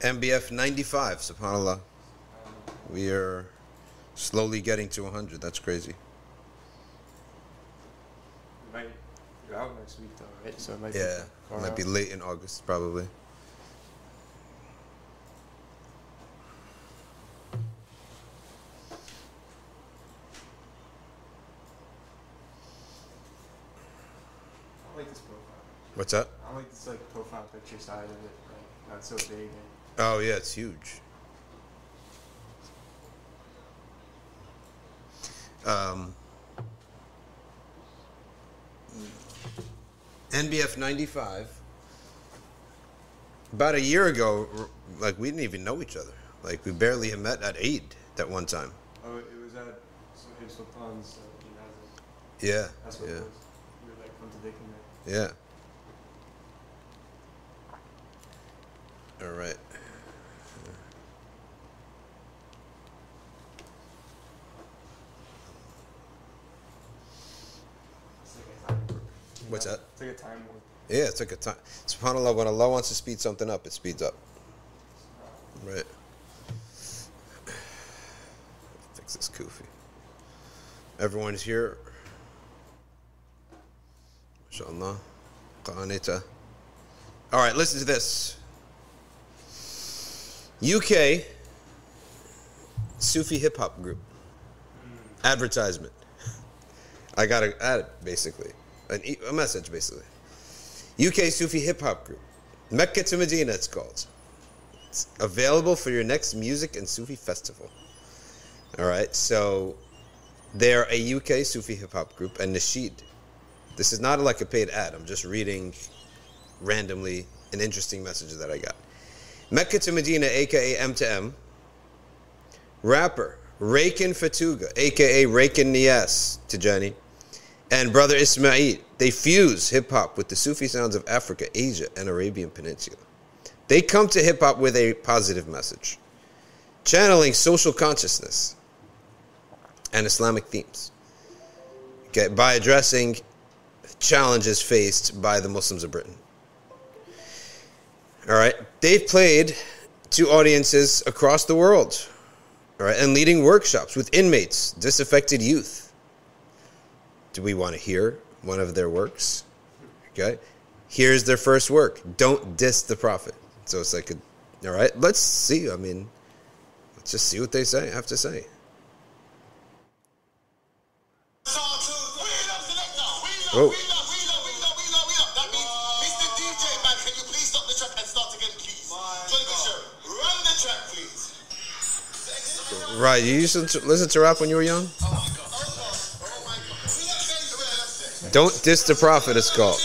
NBF 95, subhanAllah. We are slowly getting to 100. That's crazy. Might go out next week though, right? So it might Yeah, be might be late in August, probably. I like this profile. What's up? I like this like profile picture side of it. Like not so big. And Oh, yeah, it's huge. Um, NBF 95. About a year ago, like, we didn't even know each other. Like, we barely had met at Eid that one time. oh, it was at Sultan's uh, Yeah. That's what yeah. it was. We were like contradicting it. Yeah. All right. It's like a time warp. What's that? It's like a time warp. Yeah, it's like a time. SubhanAllah, when Allah wants to speed something up, it speeds up. Right. Fix this kufi. Everyone is here. MashaAllah. Qanita. All right, listen to this. UK Sufi hip hop group. Hmm. Advertisement. I got to add it, basically. An e- a message, basically. UK Sufi hip hop group. Mecca to Medina, it's called. It's available for your next music and Sufi festival. All right, so they're a UK Sufi hip hop group and Nasheed. This is not like a paid ad. I'm just reading randomly an interesting message that I got. Mecca to Medina, aka M to M. Rapper Rakin Fetuga, aka Rakin Nias Tijani, and brother Ismail. They fuse hip hop with the Sufi sounds of Africa, Asia, and Arabian Peninsula. They come to hip hop with a positive message, channeling social consciousness and Islamic themes. Okay, by addressing challenges faced by the Muslims of Britain. All right, they've played to audiences across the world. All right, and leading workshops with inmates, disaffected youth. Do we want to hear one of their works? Okay, here's their first work. Don't diss the prophet. So it's like, a, all right, let's see. I mean, let's just see what they say. I Have to say. Oh. oh. Right, you used to listen to rap when you were young. Don't diss the prophet. It's called.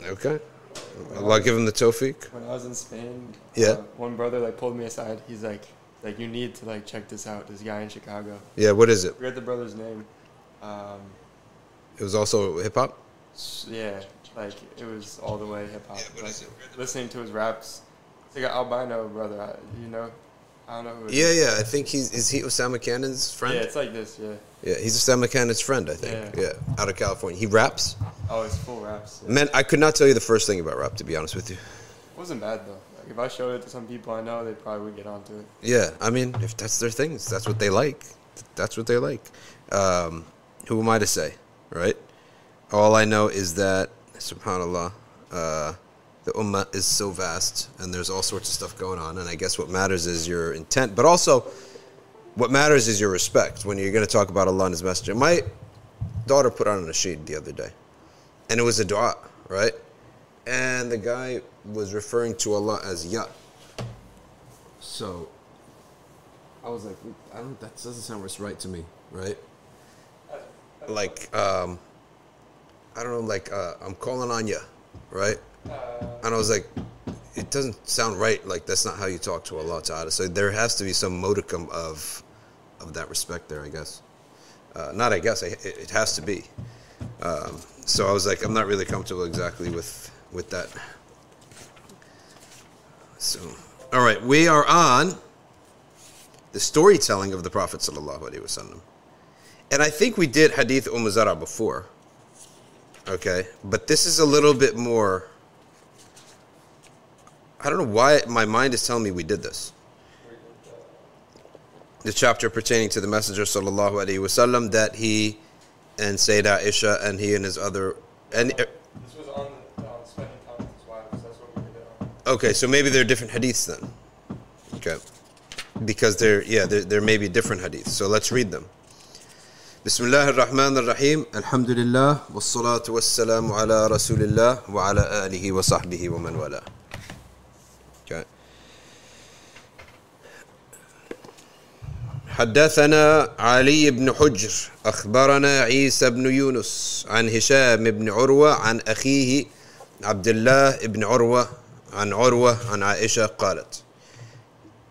Okay. Allah give him the tawfiq. When I was in Spain, Yeah. uh, one brother like pulled me aside. He's like, like you need to like check this out. This guy in Chicago. Yeah, what is it? I forget the brother's name. Um, It was also hip hop. yeah, like it was all the way hip hop. Yeah, like listening to his raps. It's like an albino brother. I, you know, I don't know who. it Yeah, is. yeah. I think he's is he Usama Canon's friend. Yeah, it's like this. Yeah. Yeah, he's Usama Canon's friend. I think. Yeah. Yeah. out of California. He raps. Oh, it's full raps. Yeah. Man, I could not tell you the first thing about rap to be honest with you. It wasn't bad though. Like, if I showed it to some people I know, they probably would get onto it. Yeah, I mean, if that's their thing, that's what they like. That's what they like. Um, who am I to say, right? All I know is that, subhanallah, uh, the ummah is so vast and there's all sorts of stuff going on. And I guess what matters is your intent, but also what matters is your respect when you're going to talk about Allah and His Messenger. My daughter put on a nasheed the other day, and it was a dua, right? And the guy was referring to Allah as Ya. So I was like, I don't. That doesn't sound right to me, right? Like, um, I don't know. Like, uh, I'm calling on you, right? And I was like, it doesn't sound right. Like, that's not how you talk to Allah Ta'ala. So there has to be some modicum of, of that respect there, I guess. Uh, not, I guess. It, it has to be. Um, so I was like, I'm not really comfortable exactly with with that. So All right, we are on the storytelling of the Prophet sallallahu alaihi wasallam, and I think we did Hadith Umm Zara before. Okay, but this is a little bit more. I don't know why my mind is telling me we did this. The chapter pertaining to the Messenger sallallahu alaihi wasallam that he and Sayyidah Aisha and he and his other and This was on spending time with his wives. That's what we did it on. Okay, so maybe they're different hadiths then. Okay. Because they're, yeah, there, there may be different hadiths. So let's read them. بسم الله الرحمن الرحيم الحمد لله والصلاة والسلام على رسول الله وعلى آله وصحبه ومن والاه. حدثنا علي بن حجر أخبرنا عيسى بن يونس عن هشام بن عروة عن أخيه عبد الله بن عروة عن عروة عن عائشة قالت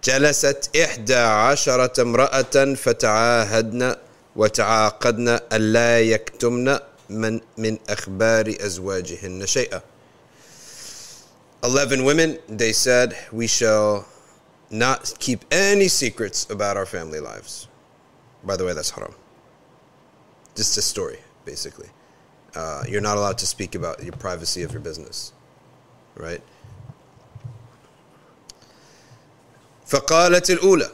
جلست إحدى عشرة امرأة فتعاهدن وتعاقدن ألا يكتمن من من أخبار أزواجهن شيئا 11 women, they said, we shall not keep any secrets about our family lives. By the way, that's haram. Just a story, basically. Uh, you're not allowed to speak about your privacy of your business, right? فقالت الأولى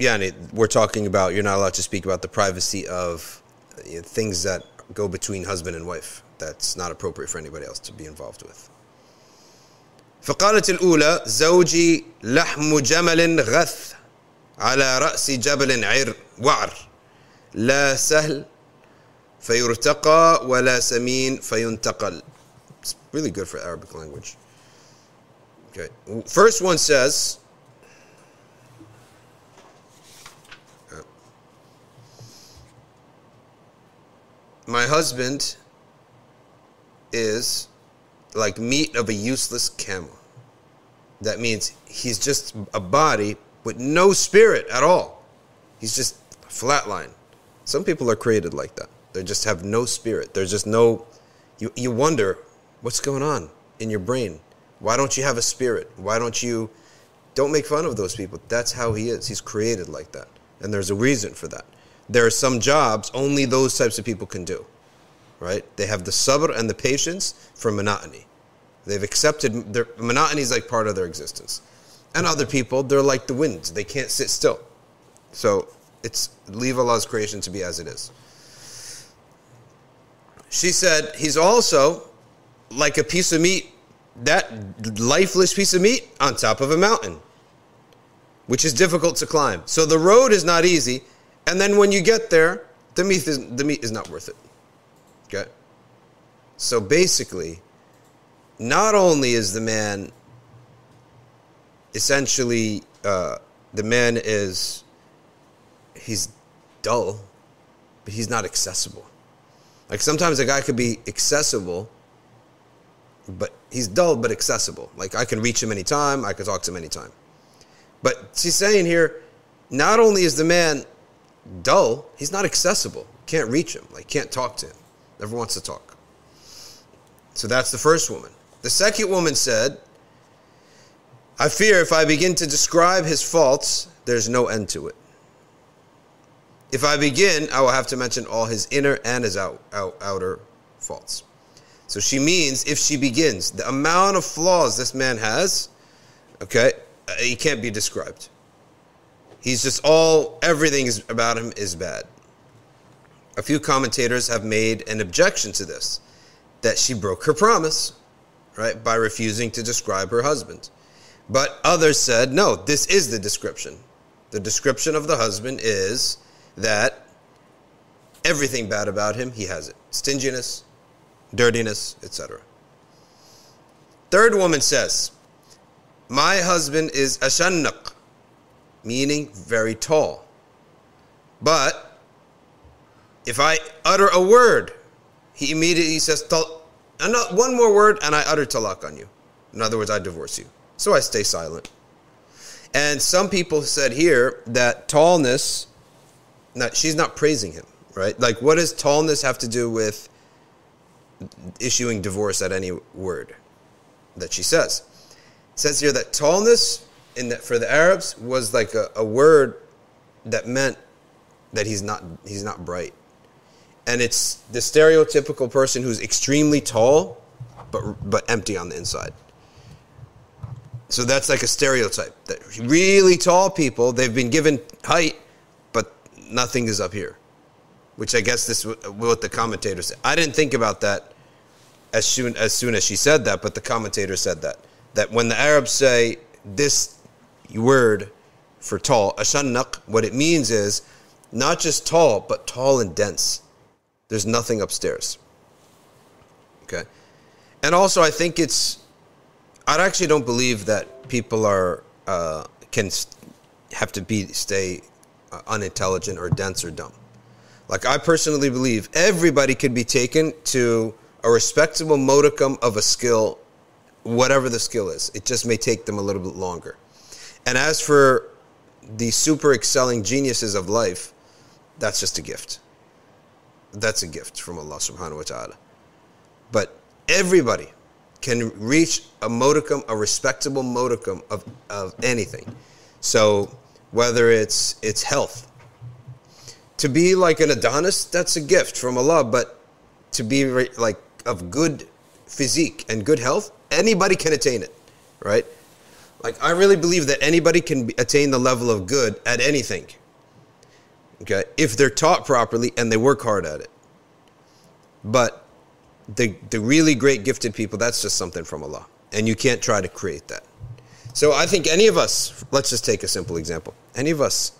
يعني we're talking about you're not allowed to speak about the privacy of you know, things that go between husband and wife that's not appropriate for anybody else to be involved with فقالت الأولى زوجي لحم جمل غث على رأس جبل عر وعر لا سهل فيرتقى ولا سمين فينتقل It's really good for Arabic language. Okay. First one says my husband is like meat of a useless camel. That means he's just a body with no spirit at all. He's just flatline. Some people are created like that. They just have no spirit. There's just no. You, you wonder what's going on in your brain. Why don't you have a spirit? Why don't you. Don't make fun of those people. That's how he is. He's created like that. And there's a reason for that. There are some jobs only those types of people can do. Right? They have the sabr and the patience for monotony. They've accepted their monotony is like part of their existence. And other people, they're like the winds. They can't sit still. So it's leave Allah's creation to be as it is. She said, He's also like a piece of meat, that lifeless piece of meat on top of a mountain, which is difficult to climb. So the road is not easy. And then when you get there, the meat is, the meat is not worth it. Okay? So basically, not only is the man essentially, uh, the man is, he's dull, but he's not accessible. Like sometimes a guy could be accessible, but he's dull but accessible. Like I can reach him anytime, I can talk to him anytime. But she's saying here, not only is the man dull, he's not accessible. Can't reach him, like can't talk to him. Never wants to talk. So that's the first woman. The second woman said, I fear if I begin to describe his faults, there's no end to it. If I begin, I will have to mention all his inner and his out, out, outer faults. So she means if she begins, the amount of flaws this man has, okay, uh, he can't be described. He's just all, everything is, about him is bad. A few commentators have made an objection to this that she broke her promise, right, by refusing to describe her husband. But others said, no, this is the description. The description of the husband is that everything bad about him, he has it stinginess, dirtiness, etc. Third woman says, My husband is ashannaq, meaning very tall. But if I utter a word, he immediately says, uh, one more word and I utter talak on you. In other words, I divorce you. So I stay silent. And some people said here that tallness, not, she's not praising him, right? Like, what does tallness have to do with issuing divorce at any word that she says? It says here that tallness in the, for the Arabs was like a, a word that meant that he's not he's not bright, and it's the stereotypical person who's extremely tall, but but empty on the inside. So that's like a stereotype that really tall people they've been given height, but nothing is up here, which I guess this is what the commentator said. I didn't think about that as soon as soon as she said that, but the commentator said that that when the Arabs say this word for tall, ashannaq, what it means is not just tall, but tall and dense. There's nothing upstairs. Okay. And also, I think it's, I actually don't believe that people are, uh, can have to be, stay uh, unintelligent or dense or dumb. Like, I personally believe everybody could be taken to a respectable modicum of a skill, whatever the skill is. It just may take them a little bit longer. And as for the super excelling geniuses of life, that's just a gift. That's a gift from Allah subhanahu wa ta'ala. But everybody can reach a modicum, a respectable modicum of, of anything. So whether it's it's health. To be like an Adonis, that's a gift from Allah, but to be like of good physique and good health, anybody can attain it, right? Like I really believe that anybody can attain the level of good at anything. Okay, if they're taught properly and they work hard at it. But the the really great gifted people, that's just something from Allah, and you can't try to create that. So I think any of us, let's just take a simple example. Any of us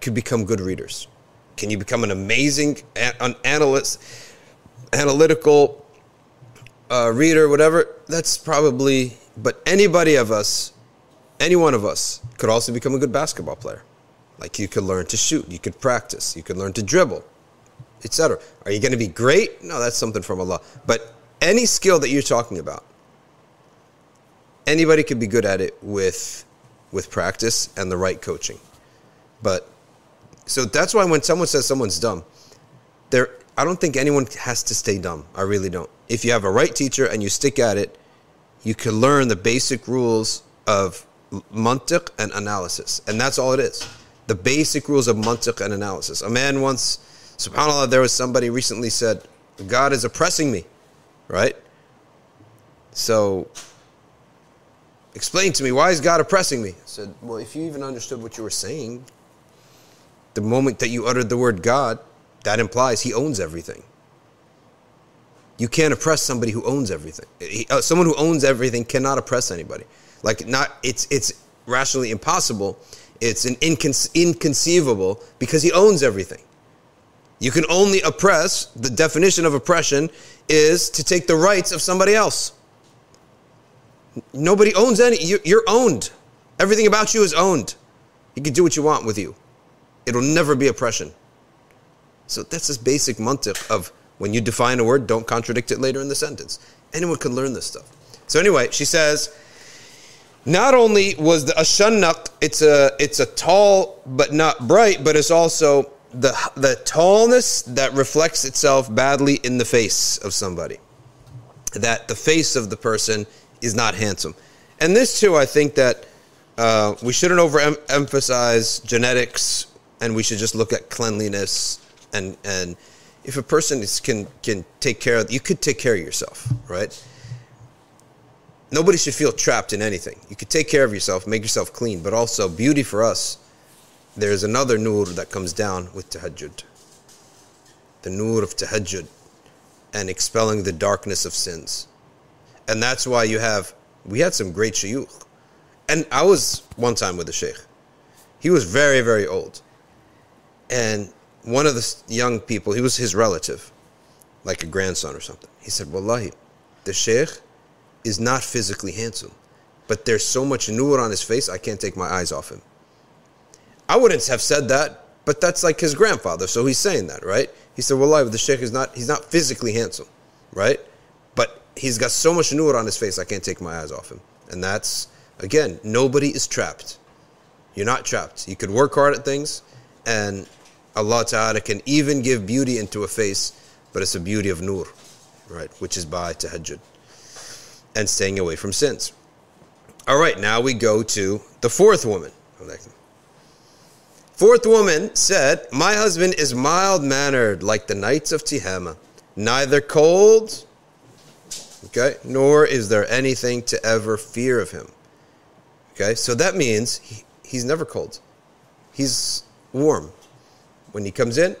could become good readers. Can you become an amazing an analyst, analytical uh, reader, whatever? That's probably but anybody of us, any one of us, could also become a good basketball player. Like you could learn to shoot, you could practice, you could learn to dribble, etc. Are you going to be great? No, that's something from Allah. But any skill that you're talking about, anybody could be good at it with with practice and the right coaching. But so that's why when someone says someone's dumb, there I don't think anyone has to stay dumb. I really don't. If you have a right teacher and you stick at it, you can learn the basic rules of mantiq and analysis. And that's all it is. The basic rules of mantiq and analysis. A man once, subhanAllah, there was somebody recently said, God is oppressing me, right? So, explain to me, why is God oppressing me? I said, well, if you even understood what you were saying, the moment that you uttered the word God, that implies he owns everything. You can't oppress somebody who owns everything. He, uh, someone who owns everything cannot oppress anybody. Like not, it's it's rationally impossible. It's an inconce- inconceivable because he owns everything. You can only oppress. The definition of oppression is to take the rights of somebody else. Nobody owns any. You're owned. Everything about you is owned. You can do what you want with you. It'll never be oppression. So that's this basic mantiq of when you define a word, don't contradict it later in the sentence. Anyone can learn this stuff. So anyway, she says, not only was the ashannaq, it's a it's a tall but not bright, but it's also the the tallness that reflects itself badly in the face of somebody. That the face of the person is not handsome. And this too, I think that uh, we shouldn't overemphasize genetics, and we should just look at cleanliness and and if a person is, can can take care of you could take care of yourself right? Nobody should feel trapped in anything. You could take care of yourself make yourself clean but also beauty for us there's another nur that comes down with tahajjud. The nur of tahajjud and expelling the darkness of sins. And that's why you have we had some great shayukh and i was one time with a sheikh he was very very old. And one of the young people, he was his relative, like a grandson or something. He said, Wallahi, the sheikh is not physically handsome, but there's so much nur on his face, I can't take my eyes off him. I wouldn't have said that, but that's like his grandfather, so he's saying that, right? He said, Wallahi, the sheikh is not, he's not physically handsome, right? But he's got so much nur on his face, I can't take my eyes off him. And that's, again, nobody is trapped. You're not trapped. You could work hard at things, and Allah Ta'ala can even give beauty into a face, but it's a beauty of nur, right? Which is by tahajjud and staying away from sins. All right, now we go to the fourth woman. Fourth woman said, My husband is mild mannered like the knights of Tihama, neither cold, okay, nor is there anything to ever fear of him. Okay, so that means he, he's never cold. He's warm. When he comes in,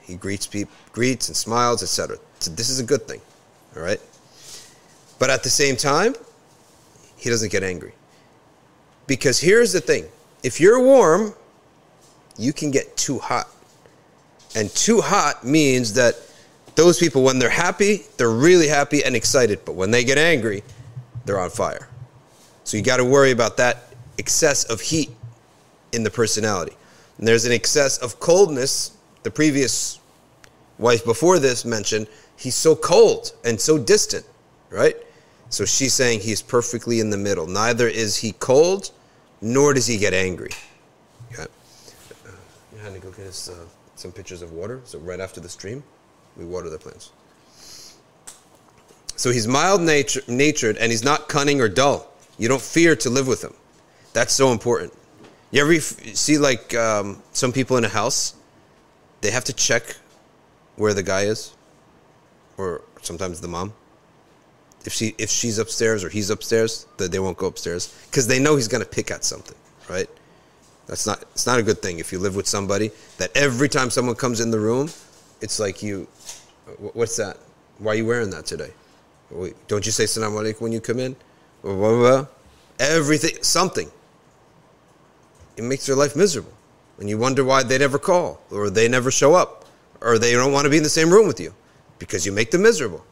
he greets people, greets and smiles, etc. So this is a good thing. All right? But at the same time, he doesn't get angry. Because here's the thing. If you're warm, you can get too hot. And too hot means that those people, when they're happy, they're really happy and excited. But when they get angry, they're on fire. So you got to worry about that excess of heat in the personality. And there's an excess of coldness. The previous wife before this mentioned he's so cold and so distant, right? So she's saying he's perfectly in the middle. Neither is he cold, nor does he get angry. Okay. Uh, you had to go get us uh, some pictures of water. So right after the stream, we water the plants. So he's mild nature, natured and he's not cunning or dull. You don't fear to live with him. That's so important. You ever see like um, some people in a house? They have to check where the guy is, or sometimes the mom. If she if she's upstairs or he's upstairs, that they won't go upstairs because they know he's gonna pick at something, right? That's not it's not a good thing if you live with somebody that every time someone comes in the room, it's like you, what's that? Why are you wearing that today? Wait, don't you say salam alaikum when you come in? Everything, something. It makes your life miserable. And you wonder why they never call, or they never show up, or they don't want to be in the same room with you because you make them miserable.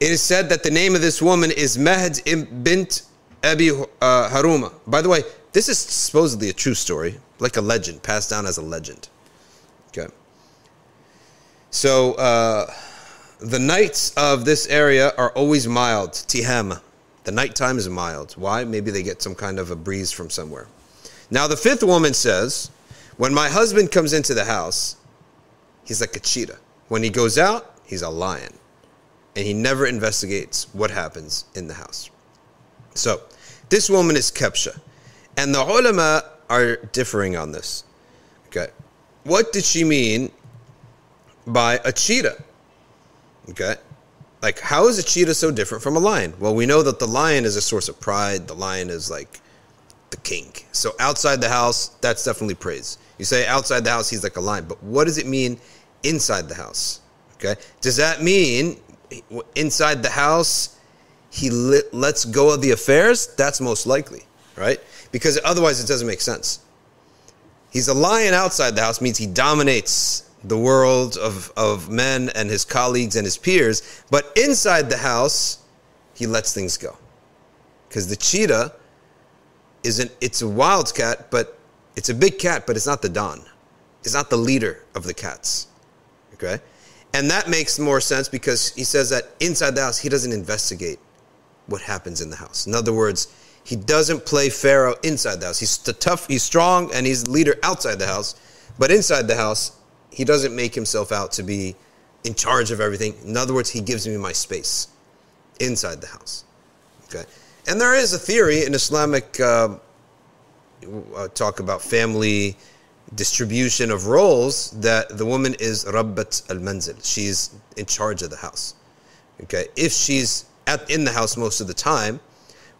It is said that the name of this woman is Mahd bint Abi uh, Haruma. By the way, this is supposedly a true story, like a legend, passed down as a legend. Okay. So, uh, the nights of this area are always mild. Tihama. The nighttime is mild. Why? Maybe they get some kind of a breeze from somewhere. Now, the fifth woman says, When my husband comes into the house, he's like a cheetah. When he goes out, he's a lion. And he never investigates what happens in the house. So, this woman is Kebsha. And the ulama are differing on this. Okay. What did she mean by a cheetah? Okay. Like, how is a cheetah so different from a lion? Well, we know that the lion is a source of pride. The lion is like the king. So outside the house, that's definitely praise. You say outside the house, he's like a lion. But what does it mean inside the house? Okay. Does that mean inside the house, he lets go of the affairs? That's most likely, right? Because otherwise, it doesn't make sense. He's a lion outside the house means he dominates the world of, of men and his colleagues and his peers. But inside the house, he lets things go. Because the cheetah isn't, it's a wild cat, but it's a big cat, but it's not the Don. It's not the leader of the cats. Okay? And that makes more sense because he says that inside the house, he doesn't investigate what happens in the house. In other words, he doesn't play Pharaoh inside the house. He's tough, he's strong, and he's the leader outside the house. But inside the house, he doesn't make himself out to be in charge of everything. In other words, he gives me my space inside the house. Okay, and there is a theory in Islamic uh, uh, talk about family distribution of roles that the woman is rabbat al manzil. She's in charge of the house. Okay, if she's at, in the house most of the time,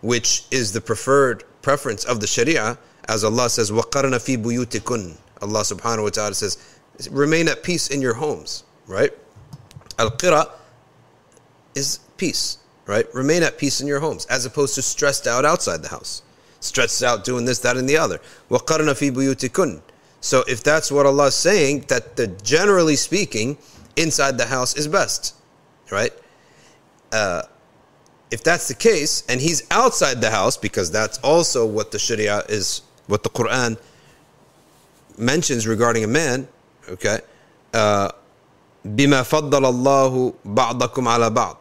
which is the preferred preference of the Sharia, as Allah says, وَقَرْنَ فِي بُيُوتِكُنْ Allah subhanahu wa ta'ala says, remain at peace in your homes, right? Al qira is peace, right? Remain at peace in your homes, as opposed to stressed out outside the house, stressed out doing this, that, and the other. وَقَرْنَ فِي بُيُوتِكُنْ So if that's what Allah is saying, that the generally speaking, inside the house is best, right? Uh, if that's the case, and he's outside the house, because that's also what the Sharia is, what the Quran mentions regarding a man, okay بما فضل الله بعضكم على بعض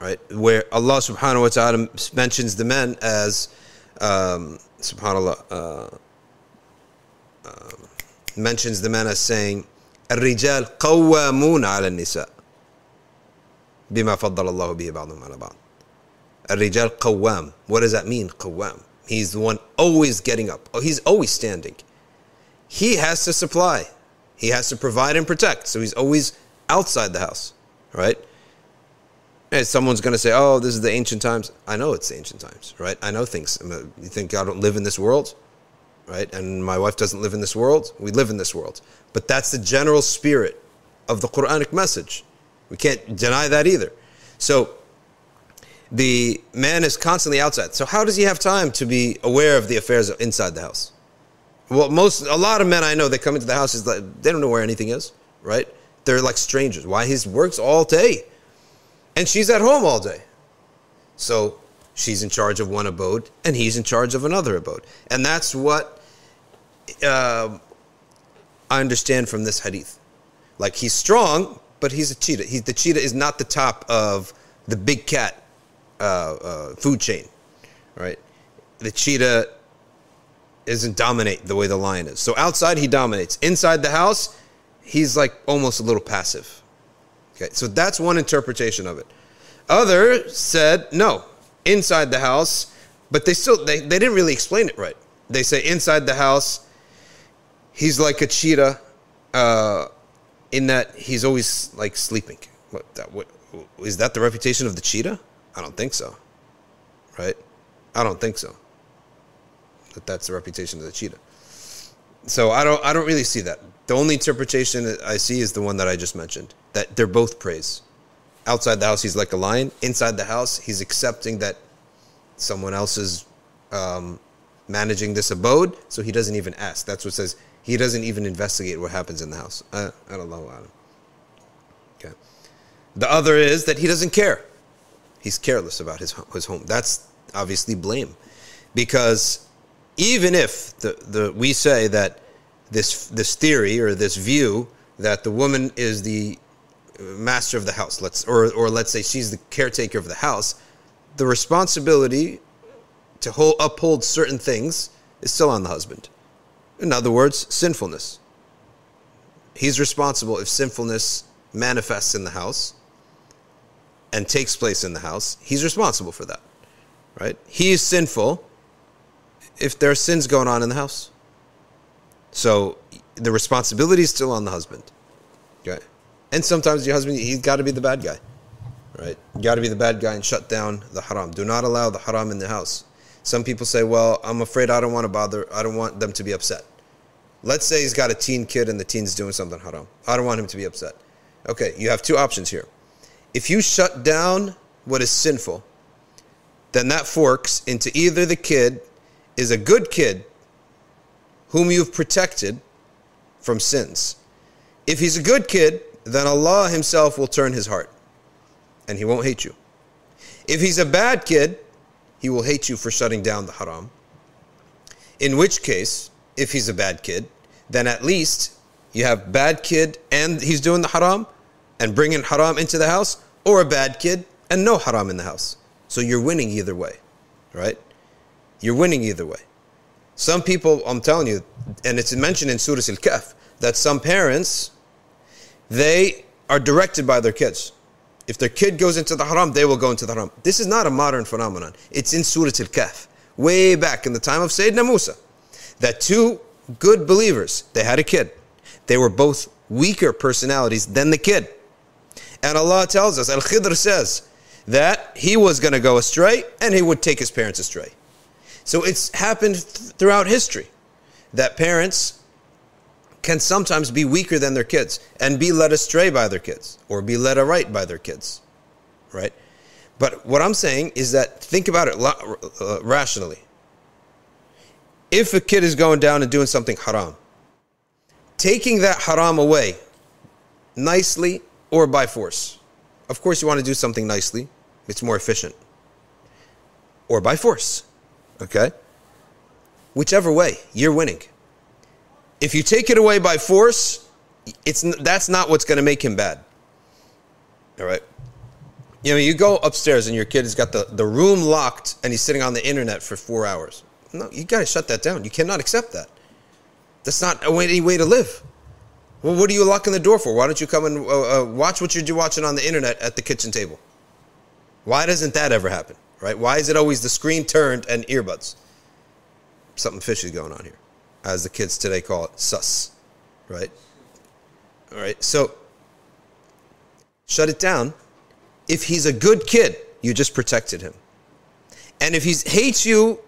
right where Allah subhanahu wa ta'ala mentions the men as um, subhanallah uh, uh, mentions the men as saying الرجال قوامون على النساء بما فضل الله به بعضهم على بعض Al-Rijal Qawwam. What does that mean, Qawwam? He's the one always getting up. Oh, he's always standing. He has to supply. He has to provide and protect. So he's always outside the house, right? And someone's going to say, oh, this is the ancient times. I know it's the ancient times, right? I know things. You think I don't live in this world, right? And my wife doesn't live in this world. We live in this world. But that's the general spirit of the Quranic message. We can't deny that either. So the man is constantly outside. So how does he have time to be aware of the affairs inside the house? Well, most a lot of men I know they come into the house is like they don't know where anything is, right? They're like strangers. Why? He works all day and she's at home all day. So she's in charge of one abode, and he's in charge of another abode. And that's what uh, I understand from this hadith. Like he's strong, but he's a cheetah. He's, the cheetah is not the top of the big cat uh, uh, food chain, right? The cheetah doesn't dominate the way the lion is. So outside he dominates. Inside the house, he's like almost a little passive. Okay, so that's one interpretation of it. Other said no, inside the house, but they still they, they didn't really explain it right. They say inside the house, he's like a cheetah, uh, in that he's always like sleeping. What, that, what, is that the reputation of the cheetah? I don't think so. Right? I don't think so. That that's the reputation of the cheetah. So I don't I don't really see that. The only interpretation I see is the one that I just mentioned that they're both praise. Outside the house, he's like a lion. Inside the house, he's accepting that someone else is um, managing this abode, so he doesn't even ask. That's what says he doesn't even investigate what happens in the house. Uh, I don't know. Okay. The other is that he doesn't care. He's careless about his his home. That's obviously blame, because even if the, the we say that this this theory or this view that the woman is the master of the house, let's or or let's say she's the caretaker of the house, the responsibility to hold, uphold certain things is still on the husband. In other words, sinfulness. He's responsible if sinfulness manifests in the house and takes place in the house. He's responsible for that. Right? He is sinful if there are sins going on in the house. So the responsibility is still on the husband. Okay. And sometimes your husband, he's got to be the bad guy. Right? You got to be the bad guy and shut down the haram. Do not allow the haram in the house. Some people say, well, I'm afraid I don't want to bother, I don't want them to be upset. Let's say he's got a teen kid and the teen's doing something haram. I don't want him to be upset. Okay, you have two options here. If you shut down what is sinful, then that forks into either the kid is a good kid whom you've protected from sins. If he's a good kid, then Allah Himself will turn his heart and He won't hate you. If he's a bad kid, He will hate you for shutting down the haram. In which case, if he's a bad kid, then at least you have bad kid and he's doing the haram and bringing haram into the house, or a bad kid and no haram in the house. So you're winning either way, right? You're winning either way. Some people, I'm telling you, and it's mentioned in Surah Al Kahf, that some parents, they are directed by their kids. If their kid goes into the haram, they will go into the haram. This is not a modern phenomenon. It's in Surah Al Kahf, way back in the time of Sayyidina Musa. That two good believers, they had a kid. They were both weaker personalities than the kid. And Allah tells us, Al Khidr says, that he was going to go astray and he would take his parents astray. So it's happened th- throughout history that parents can sometimes be weaker than their kids and be led astray by their kids or be led aright by their kids, right? But what I'm saying is that think about it uh, rationally. If a kid is going down and doing something haram, taking that haram away nicely or by force. Of course, you want to do something nicely, it's more efficient. Or by force. Okay? Whichever way, you're winning. If you take it away by force, it's that's not what's going to make him bad. All right? You know, you go upstairs and your kid has got the, the room locked and he's sitting on the internet for four hours. No, you got to shut that down. You cannot accept that. That's not a way, any way to live. Well, what are you locking the door for? Why don't you come and uh, uh, watch what you're watching on the internet at the kitchen table? Why doesn't that ever happen? Right? Why is it always the screen turned and earbuds? Something fishy going on here, as the kids today call it, sus, right? All right, so shut it down. If he's a good kid, you just protected him. And if he hates you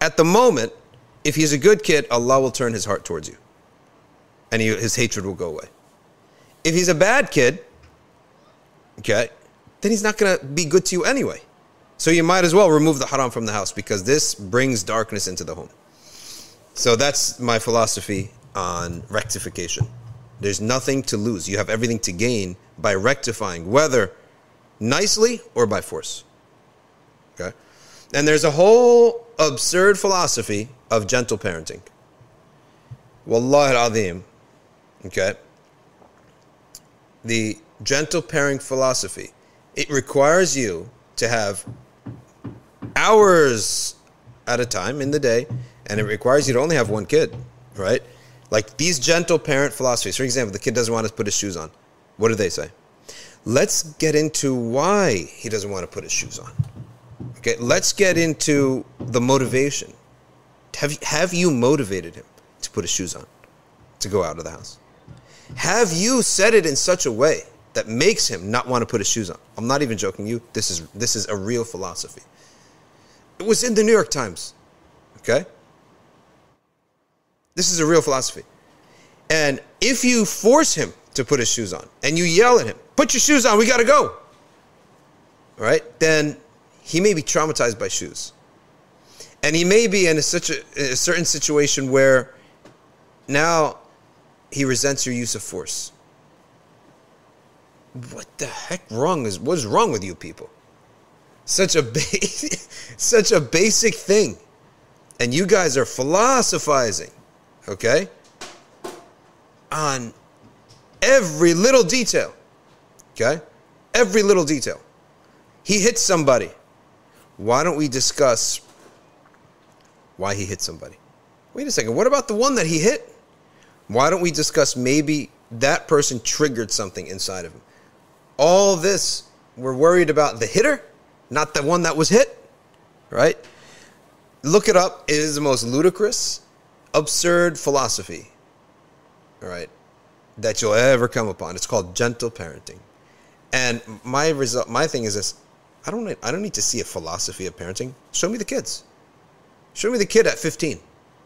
at the moment, if he's a good kid, Allah will turn his heart towards you. And he, his hatred will go away. If he's a bad kid, okay, then he's not going to be good to you anyway. So you might as well remove the haram from the house because this brings darkness into the home. So that's my philosophy on rectification. There's nothing to lose. You have everything to gain by rectifying, whether nicely or by force. Okay? And there's a whole absurd philosophy of gentle parenting. Wallah al-azim. Okay? The gentle parenting philosophy, it requires you to have hours at a time in the day, and it requires you to only have one kid, right? Like these gentle parent philosophies. For example, the kid doesn't want to put his shoes on. What do they say? Let's get into why he doesn't want to put his shoes on. Okay, let's get into the motivation. Have, have you motivated him to put his shoes on, to go out of the house? Have you said it in such a way that makes him not want to put his shoes on? I'm not even joking you. This is this is a real philosophy. It was in the New York Times. Okay? This is a real philosophy. And if you force him to put his shoes on and you yell at him, put your shoes on, we got to go. All right? Then he may be traumatized by shoes. And he may be in a, such a, a certain situation where now he resents your use of force. What the heck wrong is what is wrong with you people? Such a ba- such a basic thing. And you guys are philosophizing, okay? On every little detail. Okay? Every little detail. He hit somebody. Why don't we discuss why he hit somebody? Wait a second. What about the one that he hit? Why don't we discuss maybe that person triggered something inside of him? All this, we're worried about the hitter, not the one that was hit, right? Look it up. It is the most ludicrous, absurd philosophy, all right, that you'll ever come upon. It's called gentle parenting. And my result, my thing is this: I don't, I don't need to see a philosophy of parenting. Show me the kids. Show me the kid at 15.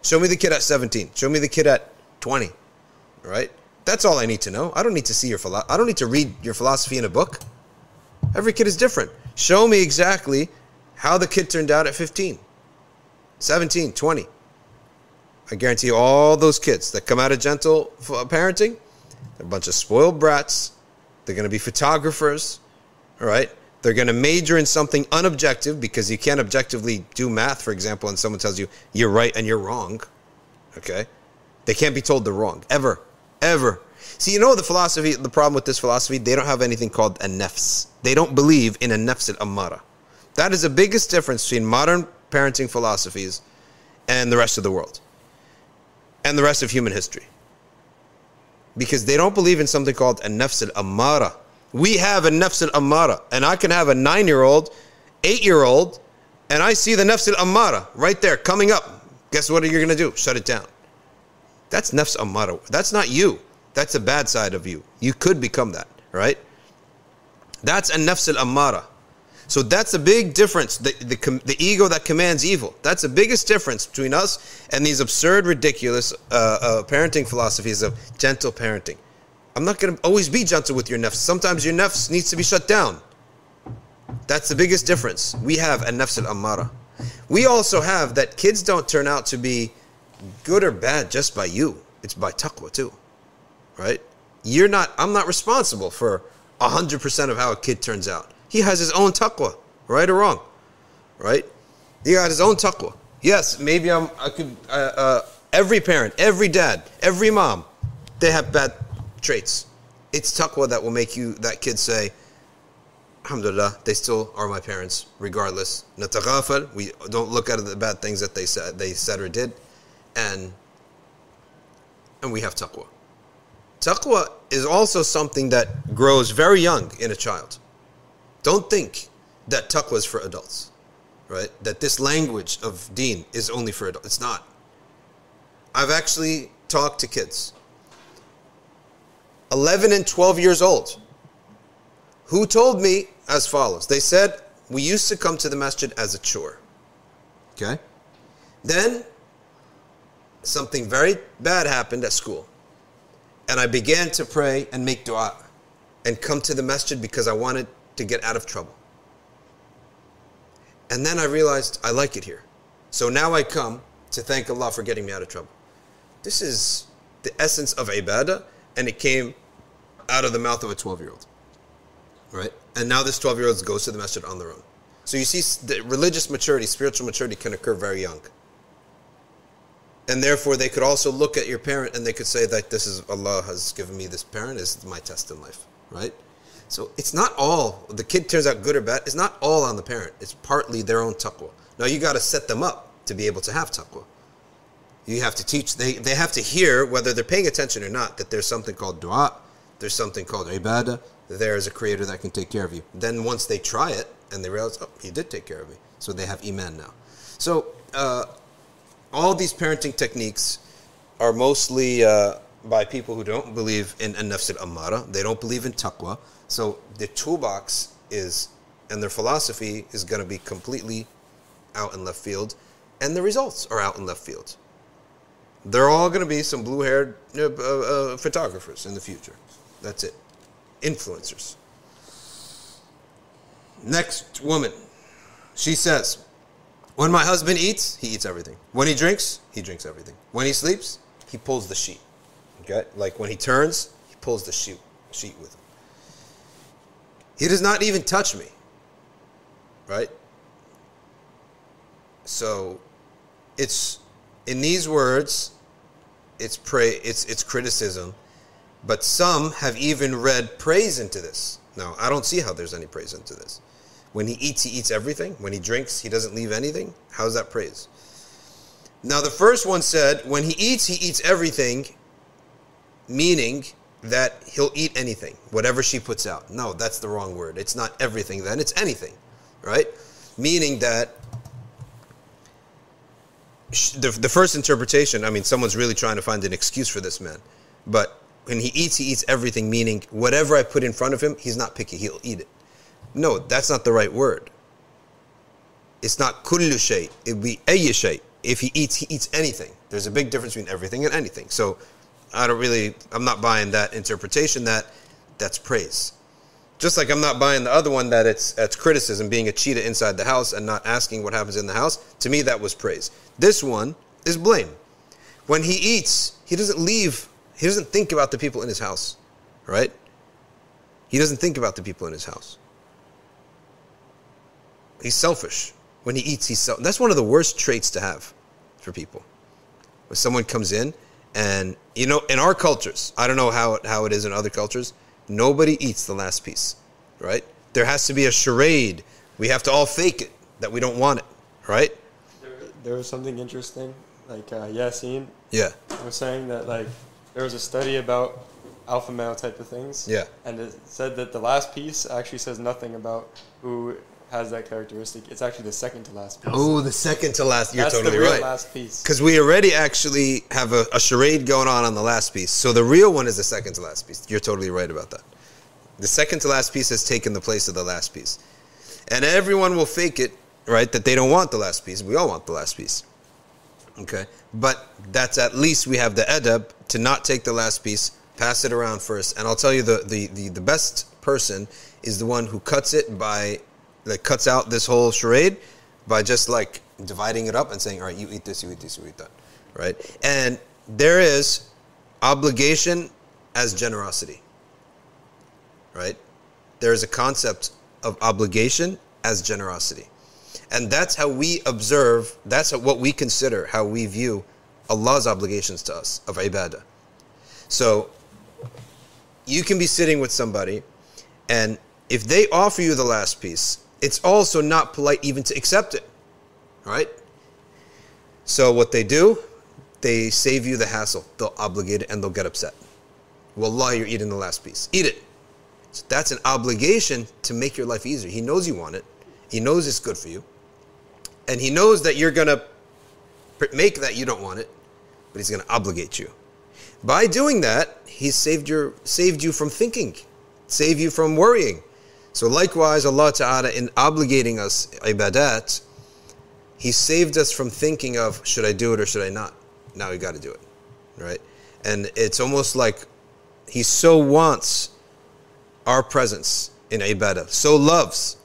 Show me the kid at 17. Show me the kid at 20. All right? That's all I need to know. I don't need to see your philo- I don't need to read your philosophy in a book. Every kid is different. Show me exactly how the kid turned out at 15, 17, 20. I guarantee you all those kids that come out of gentle uh, parenting, they're a bunch of spoiled brats. They're going to be photographers. All right? They're going to major in something unobjective because you can't objectively do math, for example, and someone tells you you're right and you're wrong. Okay? They can't be told they're wrong. Ever. Ever. See, you know the philosophy, the problem with this philosophy? They don't have anything called a nefs. They don't believe in a nefs al ammara. That is the biggest difference between modern parenting philosophies and the rest of the world and the rest of human history. Because they don't believe in something called a nefs al ammara. We have a nefs al ammara, and I can have a nine year old, eight year old, and I see the nefs al ammara right there coming up. Guess what you're you going to do? Shut it down. That's nefs amara. That's not you. That's a bad side of you. You could become that, right? That's a nefs al ammara. So that's a big difference. The, the, the, ego that commands evil. That's the biggest difference between us and these absurd, ridiculous uh, uh, parenting philosophies of gentle parenting. I'm not going to always be gentle with your nefs. Sometimes your nefs needs to be shut down. That's the biggest difference. We have a nefs al ammara. We also have that kids don't turn out to be good or bad just by you. It's by taqwa too. Right? You're not I'm not responsible for 100% of how a kid turns out. He has his own taqwa, right or wrong. Right? He got his own taqwa. Yes, maybe I'm I could uh, uh, every parent, every dad, every mom, they have bad traits. It's taqwa that will make you that kid say Alhamdulillah, they still are my parents, regardless. Nataghafal, we don't look at the bad things that they said they said or did and and we have taqwa. Taqwa is also something that grows very young in a child. Don't think that taqwa is for adults. right? That this language of deen is only for adults. It's not. I've actually talked to kids, 11 and 12 years old, who told me as follows. They said, We used to come to the masjid as a chore. Okay? Then something very bad happened at school. And I began to pray and make dua and come to the masjid because I wanted to get out of trouble. And then I realized I like it here. So now I come to thank Allah for getting me out of trouble. This is the essence of ibadah, and it came out of the mouth of a 12 year old. Right? And now this 12 year old goes to the masjid on their own. So you see, the religious maturity, spiritual maturity can occur very young. And therefore, they could also look at your parent and they could say that this is Allah has given me this parent, is my test in life. Right? So it's not all, the kid turns out good or bad, it's not all on the parent. It's partly their own taqwa. Now you got to set them up to be able to have taqwa. You have to teach, they, they have to hear, whether they're paying attention or not, that there's something called dua, there's something called ibadah, there is a creator that can take care of you. Then once they try it and they realize, oh, he did take care of me. So they have iman now. So uh, all these parenting techniques are mostly uh, by people who don't believe in an-nafs al-ammara. They don't believe in taqwa. So the toolbox is, and their philosophy is going to be completely out in left field, and the results are out in left field. They're all going to be some blue-haired uh, uh, photographers in the future. That's it. Influencers. Next woman. She says, when my husband eats, he eats everything. When he drinks, he drinks everything. When he sleeps, he pulls the sheet. Okay? Like when he turns, he pulls the sheet, sheet with him. He does not even touch me. Right? So it's in these words, it's pray it's it's criticism, but some have even read praise into this. Now, I don't see how there's any praise into this. When he eats, he eats everything. When he drinks, he doesn't leave anything. How's that praise? Now, the first one said, when he eats, he eats everything, meaning that he'll eat anything, whatever she puts out. No, that's the wrong word. It's not everything then, it's anything, right? Meaning that the, the first interpretation, I mean, someone's really trying to find an excuse for this man. But when he eats, he eats everything, meaning whatever I put in front of him, he's not picky, he'll eat it. No, that's not the right word. It's not kullu shay, it would be ayy shay. If he eats, he eats anything. There's a big difference between everything and anything. So I don't really, I'm not buying that interpretation that that's praise. Just like I'm not buying the other one that it's, it's criticism, being a cheetah inside the house and not asking what happens in the house. To me, that was praise. This one is blame. When he eats, he doesn't leave, he doesn't think about the people in his house, right? He doesn't think about the people in his house. He's selfish. When he eats, he's selfish. That's one of the worst traits to have for people. When someone comes in and, you know, in our cultures, I don't know how it, how it is in other cultures, nobody eats the last piece, right? There has to be a charade. We have to all fake it that we don't want it, right? there was something interesting, like uh, Yasin Yeah. was saying that like there was a study about alpha male type of things. Yeah. And it said that the last piece actually says nothing about who has that characteristic. It's actually the second to last piece. Oh, the second to last. You're That's totally the real right. last piece. Because we already actually have a, a charade going on on the last piece. So the real one is the second to last piece. You're totally right about that. The second to last piece has taken the place of the last piece. And everyone will fake it, right, that they don't want the last piece. We all want the last piece. Okay? But that's at least we have the edeb to not take the last piece, pass it around first. And I'll tell you the, the, the, the best person is the one who cuts it by, like, cuts out this whole charade by just like dividing it up and saying, all right, you eat this, you eat this, you eat that. Right? And there is obligation as generosity. Right? There is a concept of obligation as generosity. And that's how we observe, that's what we consider, how we view Allah's obligations to us of ibadah. So you can be sitting with somebody, and if they offer you the last piece, it's also not polite even to accept it. Right? So what they do, they save you the hassle. They'll obligate it and they'll get upset. Wallah, you're eating the last piece. Eat it. So that's an obligation to make your life easier. He knows you want it. He knows it's good for you. And he knows that you're going to make that you don't want it, but he's going to obligate you. By doing that, he's saved your saved you from thinking, saved you from worrying. So likewise, Allah Ta'ala in obligating us ibadat, He saved us from thinking of should I do it or should I not? Now we got to do it. Right? And it's almost like He so wants our presence in ibadah, so loves,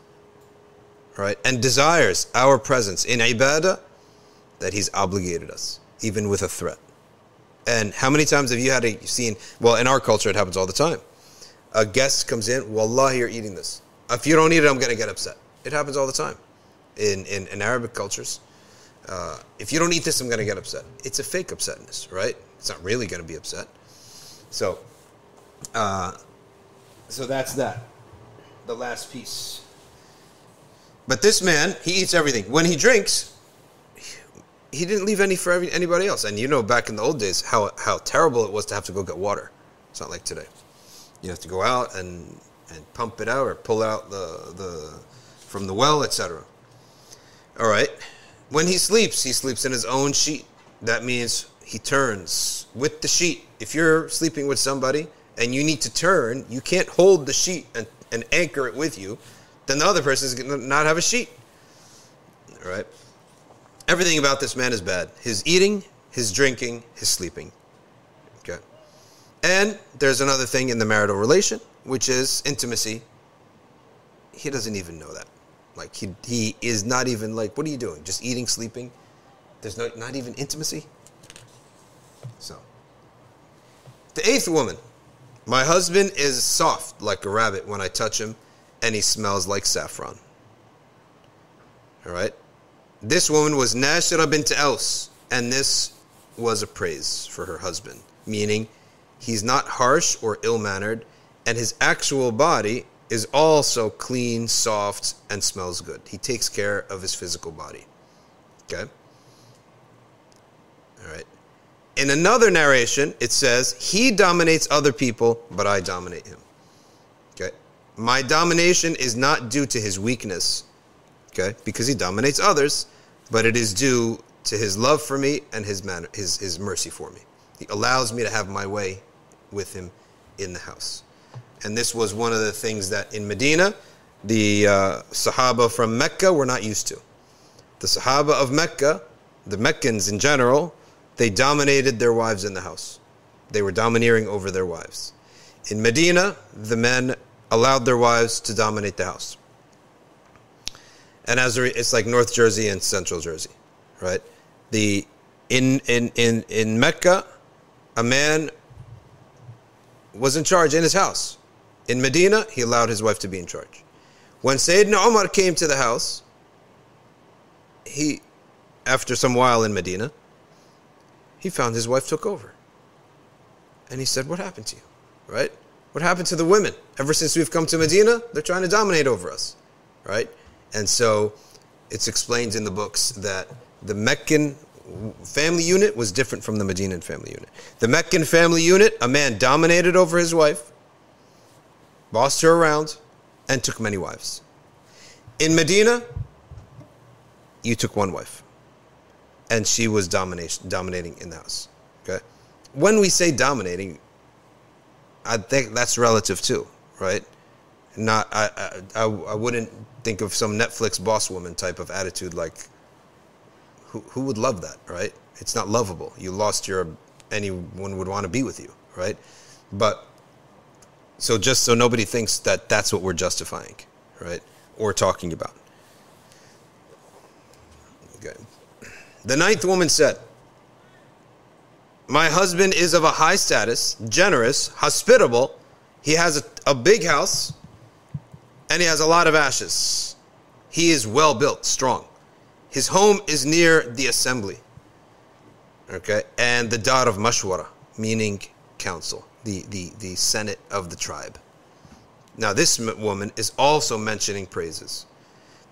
right, and desires our presence in ibadah that He's obligated us, even with a threat. And how many times have you had a seen? Well, in our culture, it happens all the time. A guest comes in, Wallahi, you're eating this. If you don't eat it, I'm going to get upset. It happens all the time in, in, in Arabic cultures. Uh, if you don't eat this, I'm going to get upset. It's a fake upsetness, right? It's not really going to be upset. So, uh, so that's that. The last piece. But this man, he eats everything. When he drinks, he didn't leave any for every, anybody else. And you know, back in the old days, how how terrible it was to have to go get water. It's not like today. You have to go out and and pump it out or pull out the the from the well, etc. All right. When he sleeps, he sleeps in his own sheet. That means he turns with the sheet. If you're sleeping with somebody and you need to turn, you can't hold the sheet and, and anchor it with you. Then the other person is going to not have a sheet. All right. Everything about this man is bad. His eating, his drinking, his sleeping. And there's another thing in the marital relation, which is intimacy. He doesn't even know that. Like he he is not even like, what are you doing? Just eating, sleeping? There's no not even intimacy. So the eighth woman. My husband is soft like a rabbit when I touch him, and he smells like saffron. All right. This woman was Nashira bint Aus, and this was a praise for her husband, meaning he's not harsh or ill mannered, and his actual body is also clean, soft, and smells good. He takes care of his physical body. Okay? All right. In another narration, it says, He dominates other people, but I dominate him. Okay? My domination is not due to his weakness, okay? Because he dominates others, but it is due to his love for me and his, man- his, his mercy for me. He allows me to have my way with him in the house. And this was one of the things that in Medina, the uh, Sahaba from Mecca were not used to. The Sahaba of Mecca, the Meccans in general, they dominated their wives in the house. They were domineering over their wives. In Medina, the men allowed their wives to dominate the house. And as a, it's like North Jersey and Central Jersey, right? The in in in in Mecca, a man was in charge in his house. In Medina, he allowed his wife to be in charge. When Sayyidina Umar came to the house, he, after some while in Medina, he found his wife took over. And he said, What happened to you? Right? What happened to the women? Ever since we've come to Medina, they're trying to dominate over us. Right? And so it's explained in the books that the Meccan family unit was different from the Medinan family unit. The Meccan family unit, a man dominated over his wife, bossed her around, and took many wives. In Medina, you took one wife, and she was domination, dominating in the house. Okay, when we say dominating, I think that's relative too, right? Not I I, I, I wouldn't think of some Netflix boss woman type of attitude like who, would love that, right? It's not lovable. You lost your, anyone would want to be with you, right? But, so just so nobody thinks that that's what we're justifying, right? Or talking about. Okay. The ninth woman said, My husband is of a high status, generous, hospitable. He has a, a big house, and he has a lot of ashes. He is well built, strong. His home is near the assembly. Okay, and the Dar of Mashwara, meaning council, the, the, the senate of the tribe. Now, this woman is also mentioning praises.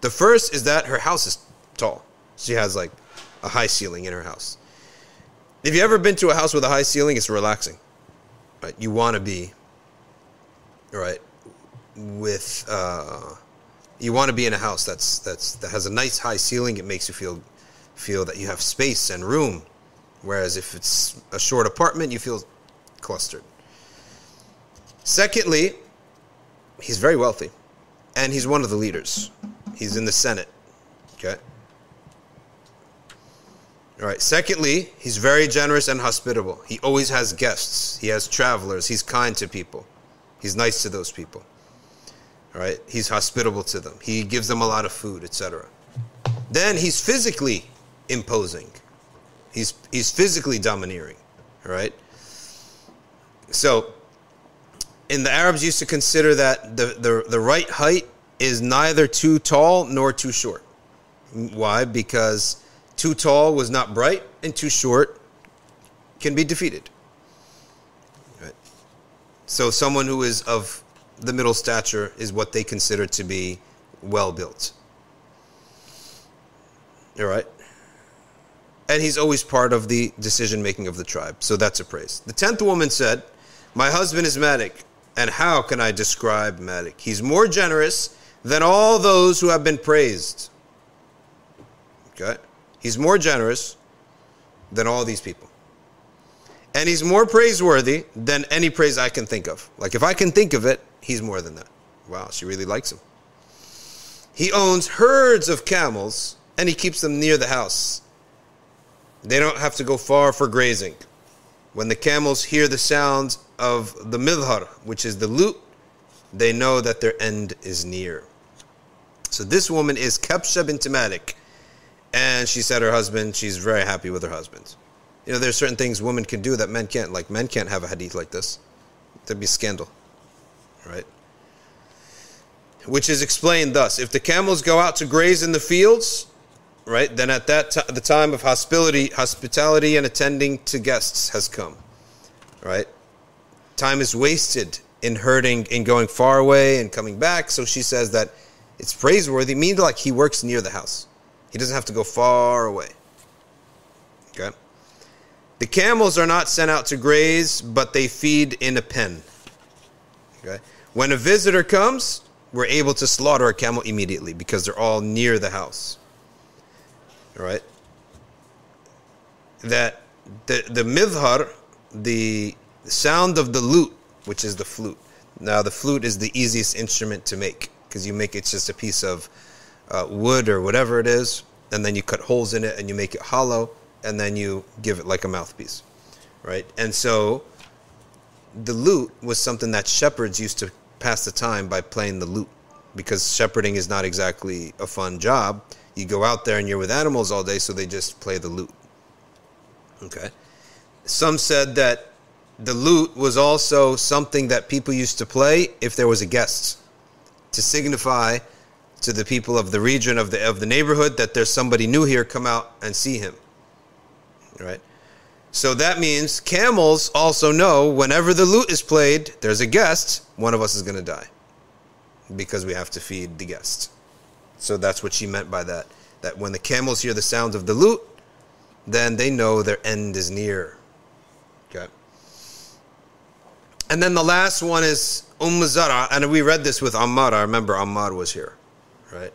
The first is that her house is tall. She has like a high ceiling in her house. If you ever been to a house with a high ceiling, it's relaxing. Right? You want to be right with uh, You want to be in a house that's that's that has a nice high ceiling. It makes you feel feel that you have space and room. Whereas if it's a short apartment, you feel clustered. Secondly, he's very wealthy, and he's one of the leaders. He's in the Senate. Okay. All right. Secondly, he's very generous and hospitable. He always has guests. He has travelers. He's kind to people. He's nice to those people. Right. He's hospitable to them. He gives them a lot of food, etc. Then he's physically imposing. He's he's physically domineering. All right. So, and the Arabs used to consider that the, the, the right height is neither too tall nor too short. Why? Because too tall was not bright, and too short can be defeated. Right? So, someone who is of the middle stature is what they consider to be well built. All right? And he's always part of the decision making of the tribe. So that's a praise. The tenth woman said, My husband is Malik, and how can I describe Malik? He's more generous than all those who have been praised. Okay? He's more generous than all these people. And he's more praiseworthy than any praise I can think of. Like if I can think of it, he's more than that. Wow, she really likes him. He owns herds of camels and he keeps them near the house. They don't have to go far for grazing. When the camels hear the sounds of the midhar, which is the lute, they know that their end is near. So this woman is Kabsha bint. And she said her husband, she's very happy with her husband. You know, there's certain things women can do that men can't. Like men can't have a hadith like this. There'd be scandal. Right? Which is explained thus. If the camels go out to graze in the fields, right, then at that t- the time of hospitality, hospitality and attending to guests has come. Right? Time is wasted in herding, in going far away and coming back. So she says that it's praiseworthy, means like he works near the house. He doesn't have to go far away. Okay? The camels are not sent out to graze, but they feed in a pen. Okay? When a visitor comes, we're able to slaughter a camel immediately because they're all near the house. All right? That the the midhar, the sound of the lute, which is the flute. Now the flute is the easiest instrument to make because you make it's just a piece of uh, wood or whatever it is, and then you cut holes in it and you make it hollow, and then you give it like a mouthpiece, right? And so the lute was something that shepherds used to pass the time by playing the lute because shepherding is not exactly a fun job. You go out there and you're with animals all day, so they just play the lute. Okay. Some said that the lute was also something that people used to play if there was a guest to signify to the people of the region of the of the neighborhood that there's somebody new here come out and see him right so that means camels also know whenever the lute is played there's a guest one of us is going to die because we have to feed the guest so that's what she meant by that that when the camels hear the sound of the lute then they know their end is near okay and then the last one is Umm Zara, and we read this with Ammar. I remember Ammar was here, right?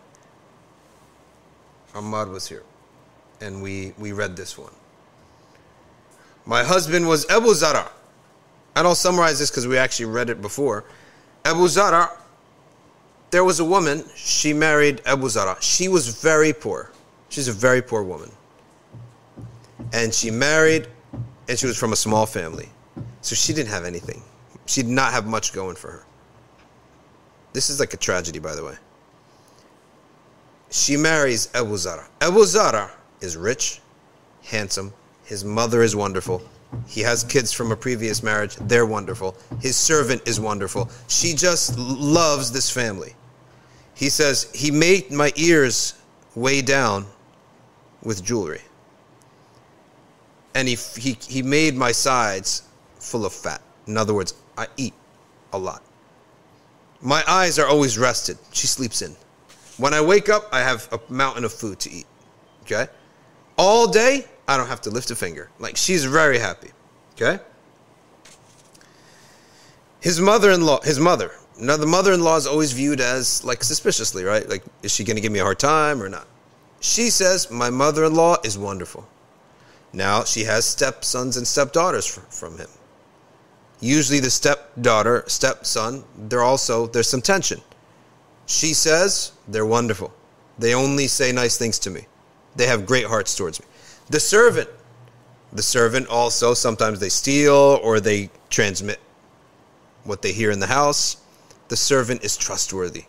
Ammar was here, and we we read this one. My husband was Abu Zara, and I'll summarize this because we actually read it before. Abu Zara, there was a woman. She married Abu Zara. She was very poor. She's a very poor woman, and she married, and she was from a small family, so she didn't have anything. She did not have much going for her. This is like a tragedy, by the way. She marries Abu Zara. Abu Zara is rich, handsome. His mother is wonderful. He has kids from a previous marriage. They're wonderful. His servant is wonderful. She just loves this family. He says, He made my ears weigh down with jewelry. And he, he, he made my sides full of fat. In other words, I eat a lot. My eyes are always rested. She sleeps in. When I wake up, I have a mountain of food to eat. Okay? All day, I don't have to lift a finger. Like, she's very happy. Okay? His mother in law, his mother, Now the mother-in-law is always viewed as like suspiciously, right? Like, is she going to give me a hard time or not? She says my mother-in-law is wonderful. Now she has stepsons and stepdaughters fr- from him. Usually the stepdaughter, stepson, they're also there's some tension. She says they're wonderful. They only say nice things to me. They have great hearts towards me. The servant, the servant also sometimes they steal or they transmit what they hear in the house. The servant is trustworthy.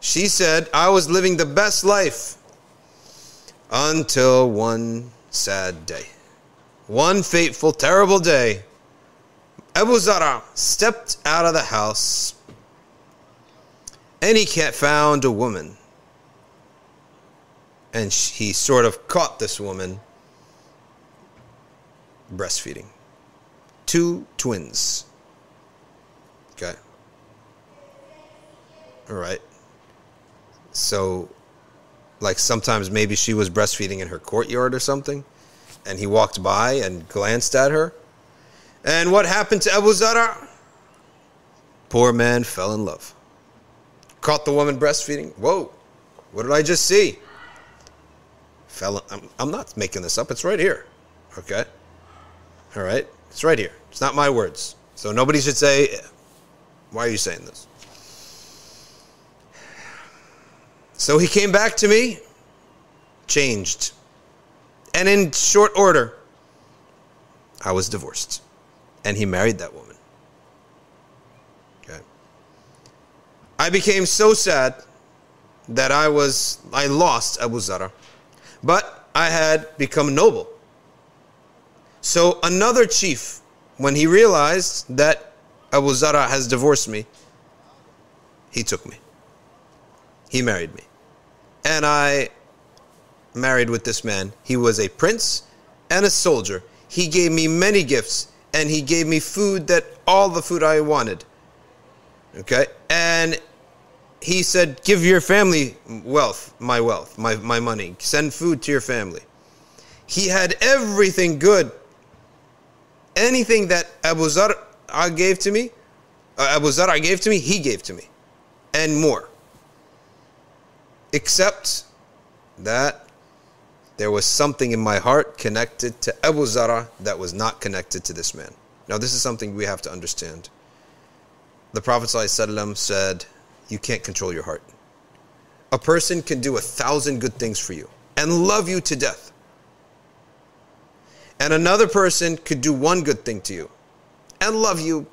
She said, I was living the best life until one sad day. One fateful, terrible day. Abu Zara stepped out of the house and he found a woman. And he sort of caught this woman breastfeeding. Two twins. Okay. All right. So, like sometimes maybe she was breastfeeding in her courtyard or something, and he walked by and glanced at her. And what happened to Abu Zara? Poor man fell in love. Caught the woman breastfeeding. Whoa, what did I just see? Fell. I'm, I'm not making this up. It's right here. Okay. All right. It's right here. It's not my words. So nobody should say, why are you saying this? So he came back to me, changed. And in short order, I was divorced. And he married that woman. Okay. I became so sad that I was I lost Abu Zara. But I had become noble. So another chief, when he realized that Abu Zara has divorced me, he took me. He married me. And I married with this man. He was a prince and a soldier. He gave me many gifts and he gave me food that all the food I wanted. Okay? And he said, Give your family wealth, my wealth, my, my money. Send food to your family. He had everything good. Anything that Abu Zar gave to me, uh, Abu Zar gave to me, he gave to me. And more. Except that there was something in my heart connected to Abu Zara that was not connected to this man. Now, this is something we have to understand. The Prophet ﷺ said, You can't control your heart. A person can do a thousand good things for you and love you to death. And another person could do one good thing to you and love you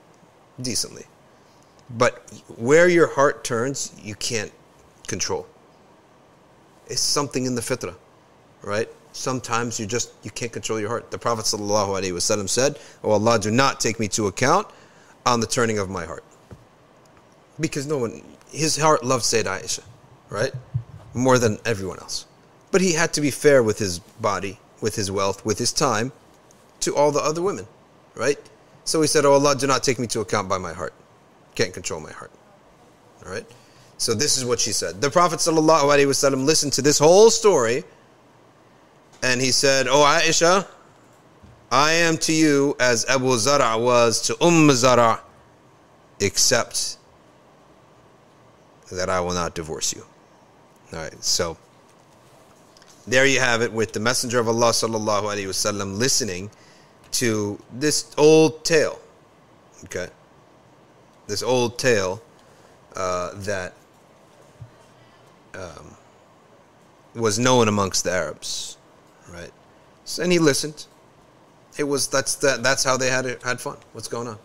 decently. But where your heart turns, you can't control. It's something in the fitrah, right? Sometimes you just you can't control your heart. The Prophet ﷺ said, "Oh Allah, do not take me to account on the turning of my heart." Because no one his heart loved Sayyid Aisha, right? More than everyone else. But he had to be fair with his body, with his wealth, with his time to all the other women, right? So he said, Oh Allah, do not take me to account by my heart. Can't control my heart. All right? So this is what she said. The Prophet ﷺ listened to this whole story and he said, Oh Aisha, I am to you as Abu Zara was to Umm Zara, except that I will not divorce you. All right, so there you have it with the Messenger of Allah sallallahu alaihi wasallam listening to this old tale. Okay, this old tale uh, that um, was known amongst the Arabs, right? So, and he listened. It was that's that that's how they had it, had fun. What's going on?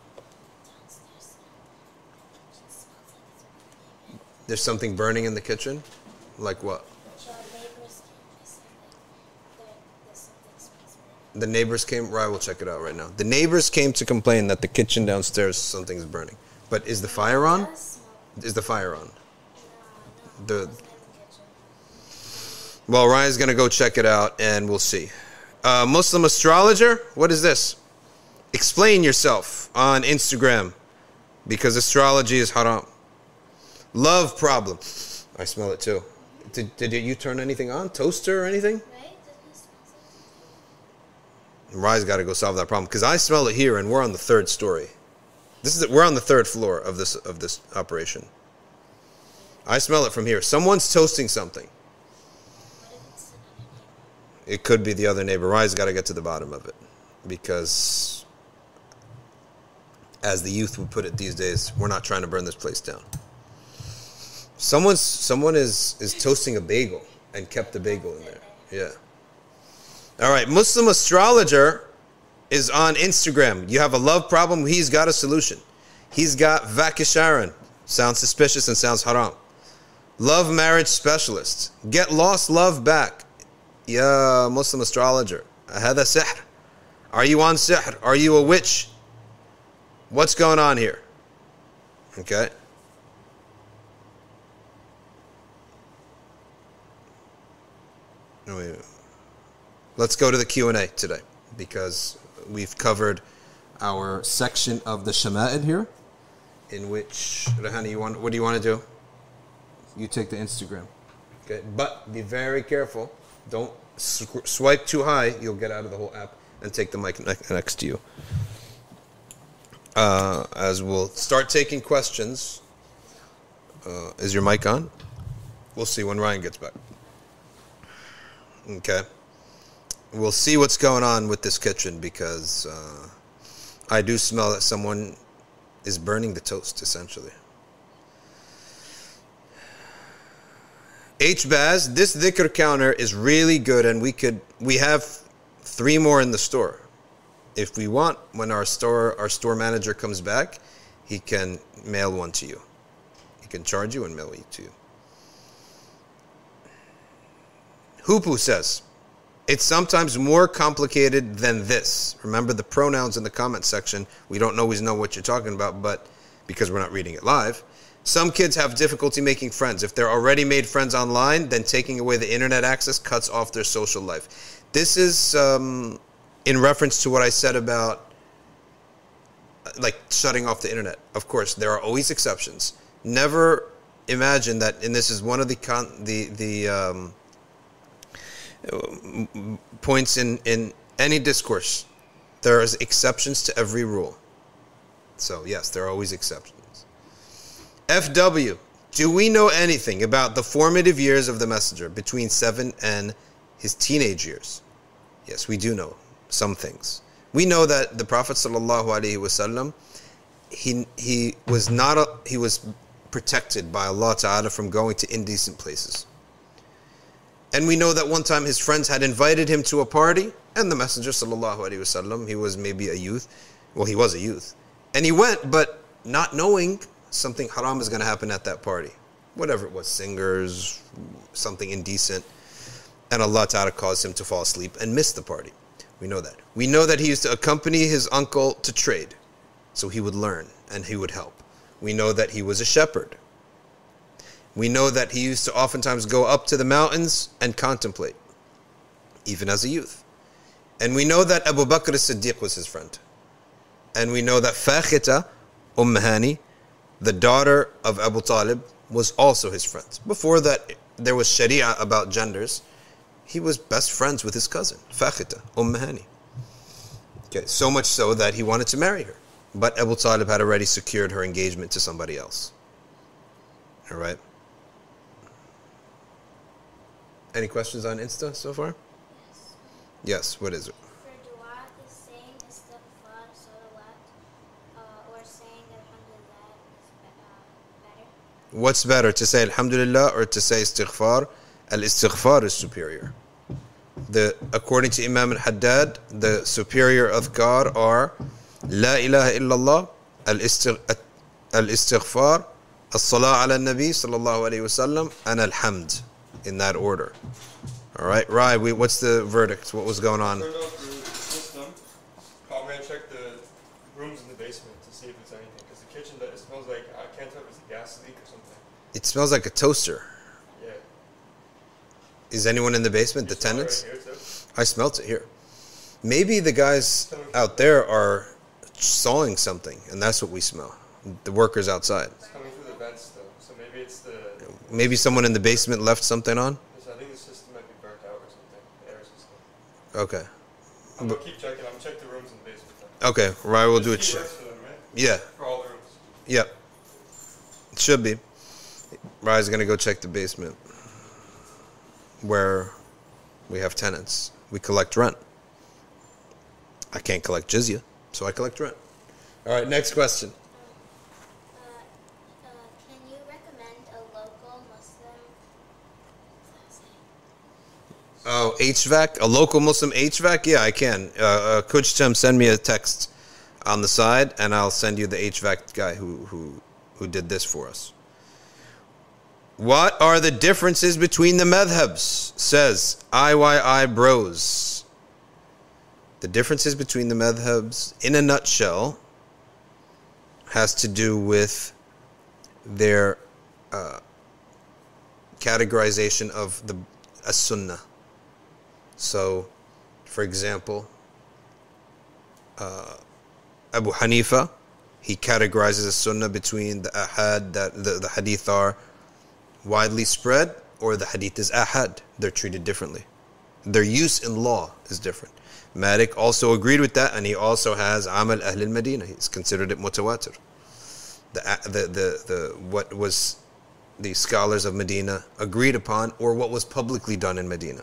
There's something burning in the kitchen, like what? The neighbors came. Right, we'll check it out right now. The neighbors came to complain that the kitchen downstairs something's burning. But is the fire on? Is the fire on? The well, Ryan's gonna go check it out, and we'll see. Uh, Muslim astrologer, what is this? Explain yourself on Instagram, because astrology is haram. Love problem. I smell it too. Did, did you turn anything on? Toaster or anything? Rye's got to go solve that problem because I smell it here, and we're on the third story. This is we're on the third floor of this of this operation. I smell it from here. Someone's toasting something. It could be the other neighbor. Ryan's got to get to the bottom of it because, as the youth would put it these days, we're not trying to burn this place down. Someone's someone is is toasting a bagel and kept the bagel in there. Yeah. All right, Muslim astrologer is on Instagram. You have a love problem, he's got a solution. He's got Vashikaran. Sounds suspicious and sounds haram. Love marriage specialist. Get lost love back. Yeah, Muslim astrologer. هذا سحر. Are you on sihr? Are you a witch? What's going on here? Okay. Let's go to the Q&A today because we've covered our section of the Shama'il here in which Rahani, you want what do you want to do? You take the Instagram. Okay, but be very careful. Don't sw- swipe too high. You'll get out of the whole app and take the mic ne- next to you. Uh, as we'll start taking questions. Uh, is your mic on? We'll see when Ryan gets back. Okay. We'll see what's going on with this kitchen because uh, I do smell that someone is burning the toast, essentially. HBAZ, this dhikr counter is really good, and we could we have three more in the store. If we want, when our store our store manager comes back, he can mail one to you. He can charge you and mail it to you. Hupu says, it's sometimes more complicated than this. Remember the pronouns in the comment section. We don't always know what you're talking about, but because we're not reading it live. Some kids have difficulty making friends. If they're already made friends online, then taking away the internet access cuts off their social life. This is um, in reference to what I said about like shutting off the internet. Of course, there are always exceptions. Never imagine that, and this is one of the con- the the um, points in in any discourse. There is exceptions to every rule. So yes, there are always exceptions. FW, do we know anything about the formative years of the messenger between 7 and his teenage years? Yes, we do know some things. We know that the Prophet sallallahu alaihi wasallam he he was not a, he was protected by Allah Ta'ala from going to indecent places. And we know that one time his friends had invited him to a party, and the Messenger sallallahu alaihi wasallam, he was maybe a youth, well, he was a youth, and he went, but not knowing something haram is going to happen at that party, whatever it was, singers, something indecent, and Allah Ta'ala caused him to fall asleep and miss the party. We know that. We know that he used to accompany his uncle to trade, so he would learn and he would help. We know that he was a shepherd. We know that he used to oftentimes go up to the mountains and contemplate, even as a youth. And we know that Abu Bakr as-Siddiq was his friend. And we know that Fakhita, Umm Hani, the daughter of Abu Talib, was also his friend. Before that, there was Sharia about genders. He was best friends with his cousin, Fakhita, Umm Hani. Okay, so much so that he wanted to marry her. But Abu Talib had already secured her engagement to somebody else. All right. Any questions on Insta so far? Yes, Yes, what is it? For dua, is saying istighfar, salawat, uh, or saying alhamdulillah is be- uh, better? What's better, to say Alhamdulillah or to say Istighfar? Al Istighfar is superior. The, according to Imam al Haddad, the superior of God are La ilaha illallah, Al Istighfar, Al Salah ala Nabi sallallahu alayhi wasallam, and Al Hamd in that order. All right, Rai, we, what's the verdict? What was going on? Turned off the system. Call ran check the rooms in the basement to see if it's anything. Because the kitchen, it smells like I can't tell if it's a gas leak or something. It smells like a toaster. Yeah. Is anyone in the basement? The You it tenants? Right? I smelt it here. Maybe the guys out there are sawing something, and that's what we smell. The workers outside. It's coming through the vents though, so maybe it's the. Maybe someone in the basement left something on. I think the system might be burnt out or something. The air system. Okay. I'm gonna keep checking. I'm gonna check the rooms in the basement. Then. Okay, Rye will do a check. for them, right? Yeah, For all the rooms. yep. It should be. Rye's gonna go check the basement where we have tenants. We collect rent. I can't collect jizya, so I collect rent. All right, next question. Uh, uh, can you recommend a local Muslim? Oh, HVAC, a local Muslim HVAC? Yeah, I can. Uh, uh, Coach Chem, send me a text on the side, and I'll send you the HVAC guy who who who did this for us. What are the differences between the madhabs? Says IYI Bros. The differences between the madhabs, in a nutshell, has to do with their uh, categorization of the as sunnah. So, for example, uh, Abu Hanifa, he categorizes a sunnah between the ahad that the, the hadith are widely spread or the hadith is ahad. They're treated differently. Their use in law is different. Malik also agreed with that, and he also has Amal Ahl al Medina. He's considered it mutawatir. The, the, the, the, what was the scholars of Medina agreed upon, or what was publicly done in Medina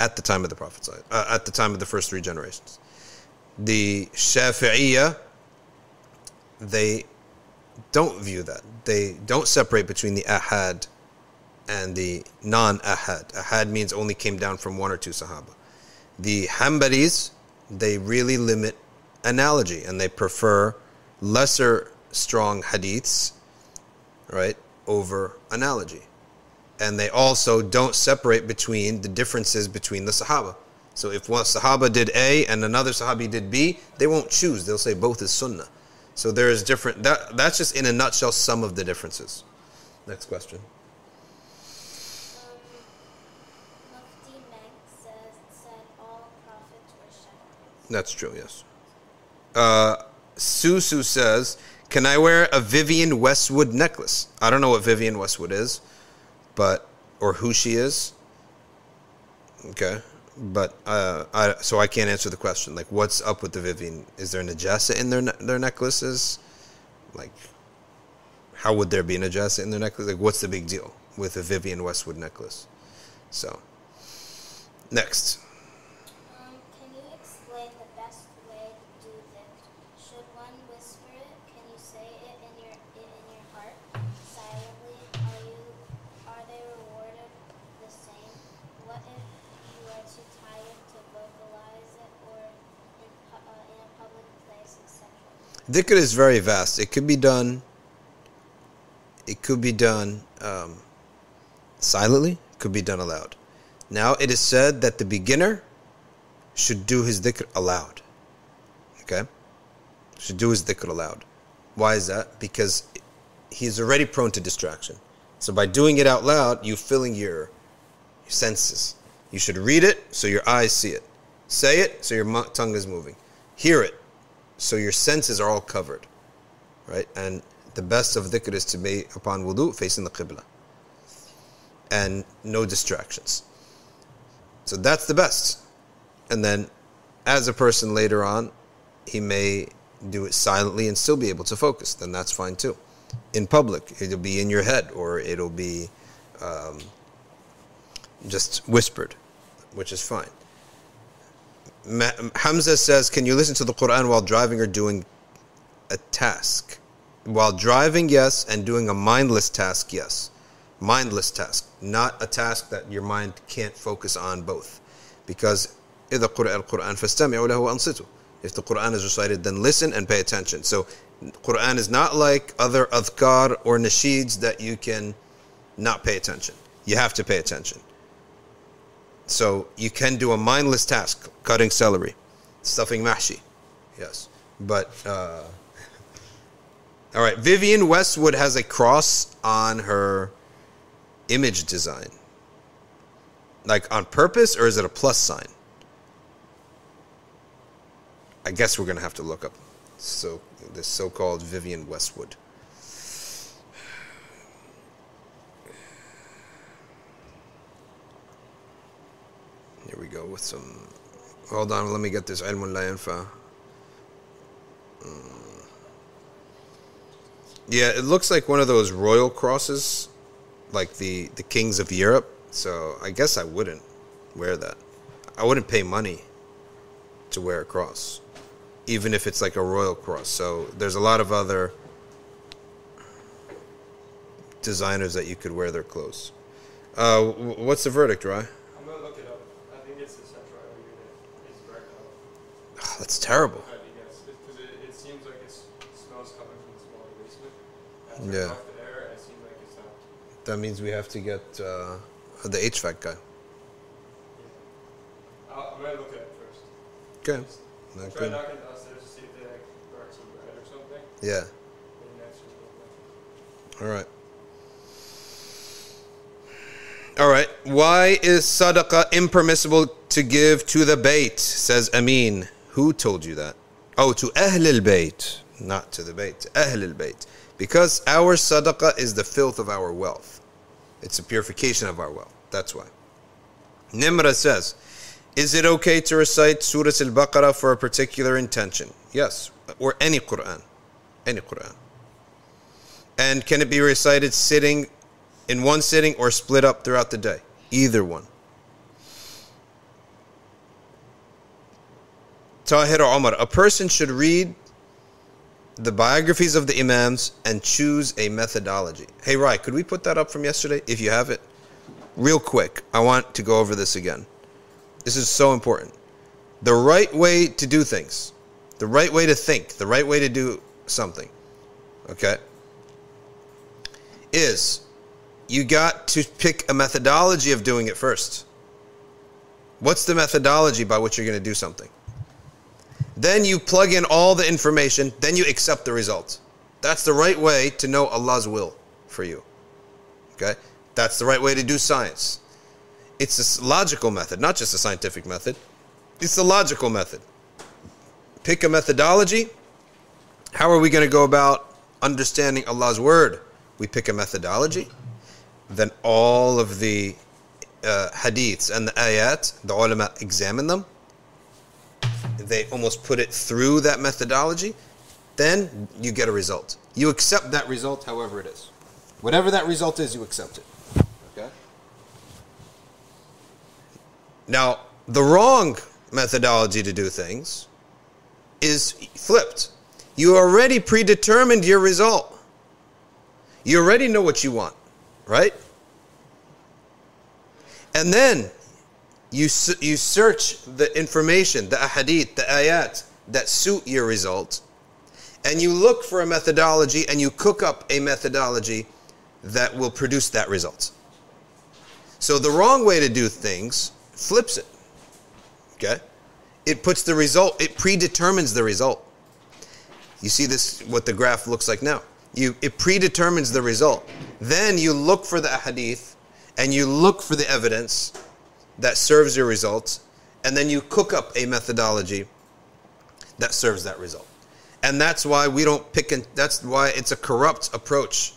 at the time of the Prophet, uh, at the time of the first three generations. The Shafi'iyah, they don't view that. They don't separate between the ahad and the non-ahad. Ahad means only came down from one or two Sahaba. The Hanbalis, they really limit analogy and they prefer lesser strong hadiths, right, over analogy. And they also don't separate between the differences between the Sahaba. So if one Sahaba did A and another Sahabi did B, they won't choose. They'll say both is Sunnah. So there is different. That that's just in a nutshell some of the differences. Next question. That's true. Yes. Uh, Susu says, "Can I wear a Vivienne Westwood necklace?" I don't know what Vivienne Westwood is, but or who she is. Okay, but uh, I so I can't answer the question. Like, what's up with the Vivienne? Is there an najasa in their their necklaces? Like, how would there be an najasa in their necklace? Like, what's the big deal with a Vivienne Westwood necklace? So, next. Dhikr is very vast. It could be done. It could be done um, silently. It could be done aloud. Now it is said that the beginner should do his dhikr aloud. Okay, should do his dhikr aloud. Why is that? Because he is already prone to distraction. So by doing it out loud, you filling your, your senses. You should read it so your eyes see it. Say it so your tongue is moving. Hear it so your senses are all covered, right? And the best of dhikr is to be upon wudu facing the qibla and no distractions. So that's the best. And then as a person later on, he may do it silently and still be able to focus. Then that's fine too. In public, it'll be in your head or it'll be um, just whispered, which is fine. Hamza says, Can you listen to the Quran while driving or doing a task? While driving, yes, and doing a mindless task, yes. Mindless task, not a task that your mind can't focus on both. Because if the Quran is recited, then listen and pay attention. So, Quran is not like other adhkar or nasheeds that you can not pay attention. You have to pay attention. So you can do a mindless task, cutting celery, stuffing mahshi. Yes. But, uh, all right. Vivienne Westwood has a cross on her image design. Like on purpose, or is it a plus sign? I guess we're going to have to look up so this so-called Vivienne Westwood. Here we go with some Hold on, let me get this ilm la. Mm. Yeah, it looks like one of those royal crosses, like the the kings of Europe. So I guess I wouldn't wear that. I wouldn't pay money to wear a cross, even if it's like a royal cross. So there's a lot of other designers that you could wear their clothes. Uh, what's the verdict, Rye? I'm gonna look it up. I think it's the central air unit is erectile. Ah, that's terrible. I think yes, because it, it seems like it's smells coming from the smaller basement. terrible. Yeah. turned off the air, and it seemed like. That means we have to get uh, the HVAC guy. I'll, I'm gonna look at it first. Okay. Not try good. knocking downstairs to see if they like brought some bread or something. Yeah. Maybe next week. All right. All right. Why is sadaqah impermissible to give to the bait? Says Amin. Who told you that? Oh, to Ahl al Bayt, not to the Bayt. to Ahl al Bayt. Because our sadaqah is the filth of our wealth. It's a purification of our wealth. That's why. Nimra says, Is it okay to recite Surah Al Baqarah for a particular intention? Yes. Or any Quran. Any Quran. And can it be recited sitting in one sitting or split up throughout the day? Either one. Tahir Omar, a person should read the biographies of the Imams and choose a methodology. Hey, Rai, could we put that up from yesterday if you have it? Real quick, I want to go over this again. This is so important. The right way to do things, the right way to think, the right way to do something, okay, is you got to pick a methodology of doing it first. What's the methodology by which you're going to do something? Then you plug in all the information, then you accept the results. That's the right way to know Allah's will for you. Okay? That's the right way to do science. It's a logical method, not just a scientific method. It's a logical method. Pick a methodology. How are we going to go about understanding Allah's word? We pick a methodology. Then all of the uh, hadiths and the ayat, the ulama examine them. They almost put it through that methodology. Then you get a result. You accept that result, however it is. Whatever that result is, you accept it. Okay? Now, the wrong methodology to do things is flipped. You already predetermined your result. You already know what you want, right? And then you you search the information, the ahadith, the ayat that suit your result, and you look for a methodology and you cook up a methodology that will produce that result. So the wrong way to do things flips it. Okay? It puts the result, it predetermines the result. You see this what the graph looks like now. You it predetermines the result. Then you look for the hadith and you look for the evidence that serves your results, and then you cook up a methodology that serves that result. And that's why we don't pick and that's why it's a corrupt approach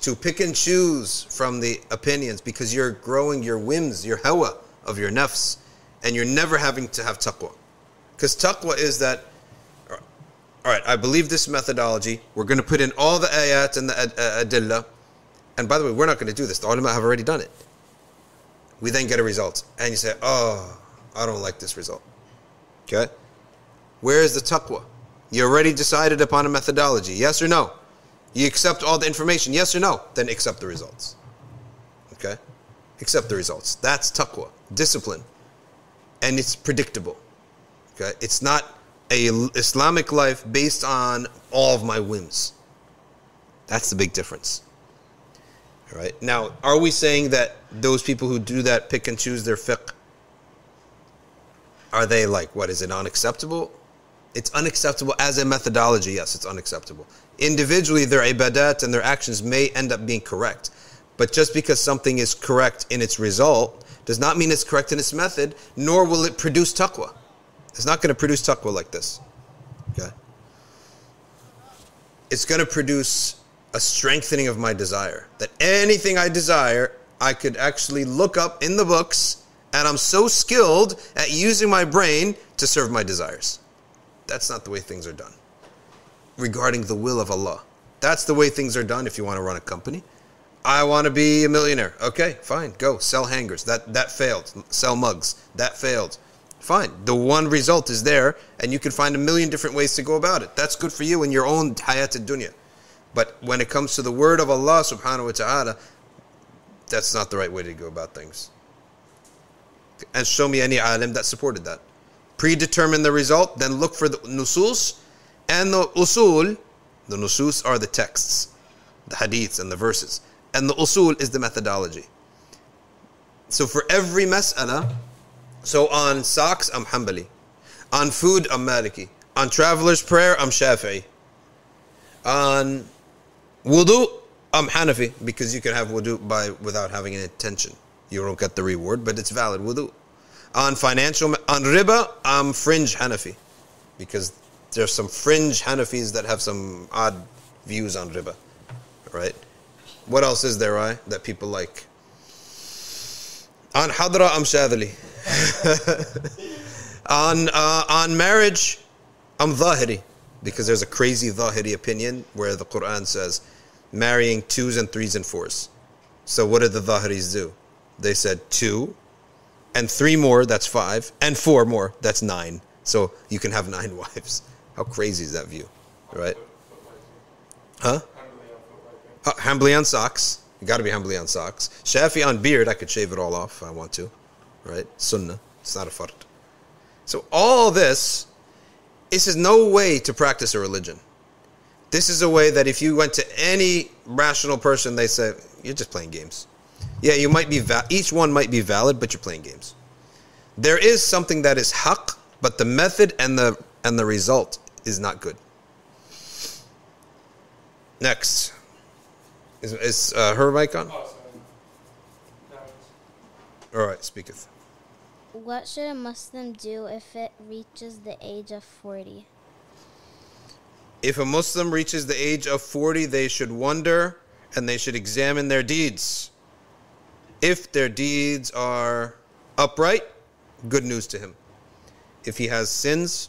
to pick and choose from the opinions because you're growing your whims, your hawa of your nafs, and you're never having to have taqwa. Because taqwa is that, all right, I believe this methodology. We're going to put in all the ayat and the uh, adillah. And by the way, we're not going to do this. The ulama have already done it. We then get a result. And you say, oh, I don't like this result. Okay? Where is the taqwa? You already decided upon a methodology. Yes or no? You accept all the information. Yes or no? Then accept the results. Okay? Accept the results. That's taqwa. Discipline. And it's predictable. Okay? It's not a Islamic life based on all of my whims. That's the big difference. All right? Now, are we saying that those people who do that pick and choose their fiqh are they like what is it unacceptable? It's unacceptable as a methodology. Yes, it's unacceptable. Individually, their ibadat and their actions may end up being correct, but just because something is correct in its result does not mean it's correct in its method, nor will it produce taqwa. It's not going to produce taqwa like this. Okay. It's going to produce a strengthening of my desire. That anything I desire, I could actually look up in the books and I'm so skilled at using my brain to serve my desires. That's not the way things are done. Regarding the will of Allah. That's the way things are done if you want to run a company. I want to be a millionaire. Okay, fine, go sell hangers. That that failed. Sell mugs. That failed. Fine. The one result is there, and you can find a million different ways to go about it. That's good for you in your own hayat dunya. But when it comes to the word of Allah subhanahu wa ta'ala, that's not the right way to go about things. And show me any alim that supported that. Predetermine the result, then look for the nusus and the usul. The nusus are the texts, the hadiths and the verses. And the usul is the methodology. So for every mas'ala, so on socks, I'm Hanbali. On food, I'm Maliki. On traveler's prayer, I'm Shafi'i. On wudu, I'm Hanafi because you can have wudu by without having an intention. You don't get the reward, but it's valid wudu. On financial, on riba, I'm fringe Hanafi because there's some fringe Hanafis that have some odd views on riba, right? What else is there, I that people like? On hadra, I'm Shadhali. on uh, on marriage, I'm Zahiri because there's a crazy Zahiri opinion where the Quran says marrying twos and threes and fours. So what did the Zahiris do? They said two and three more, that's five, and four more, that's nine. So you can have nine wives. How crazy is that view, right? Huh? Uh, Hanbali on socks. You got to be Hanbali on socks. Shafi on beard. I could shave it all off if I want to, right? Sunnah. It's not a fard. So all this, this is no way to practice a religion. This is a way that if you went to any rational person, they say you're just playing games. Yeah, you might be va- each one might be valid, but you're playing games. There is something that is haq, but the method and the and the result is not good. Next, is, is uh, her mic on? Oh, sorry. No, it's- All right, speaketh. What should a Muslim do if it reaches the age of 40? If a Muslim reaches the age of 40, they should wonder and they should examine their deeds. If their deeds are upright, good news to him. If he has sins,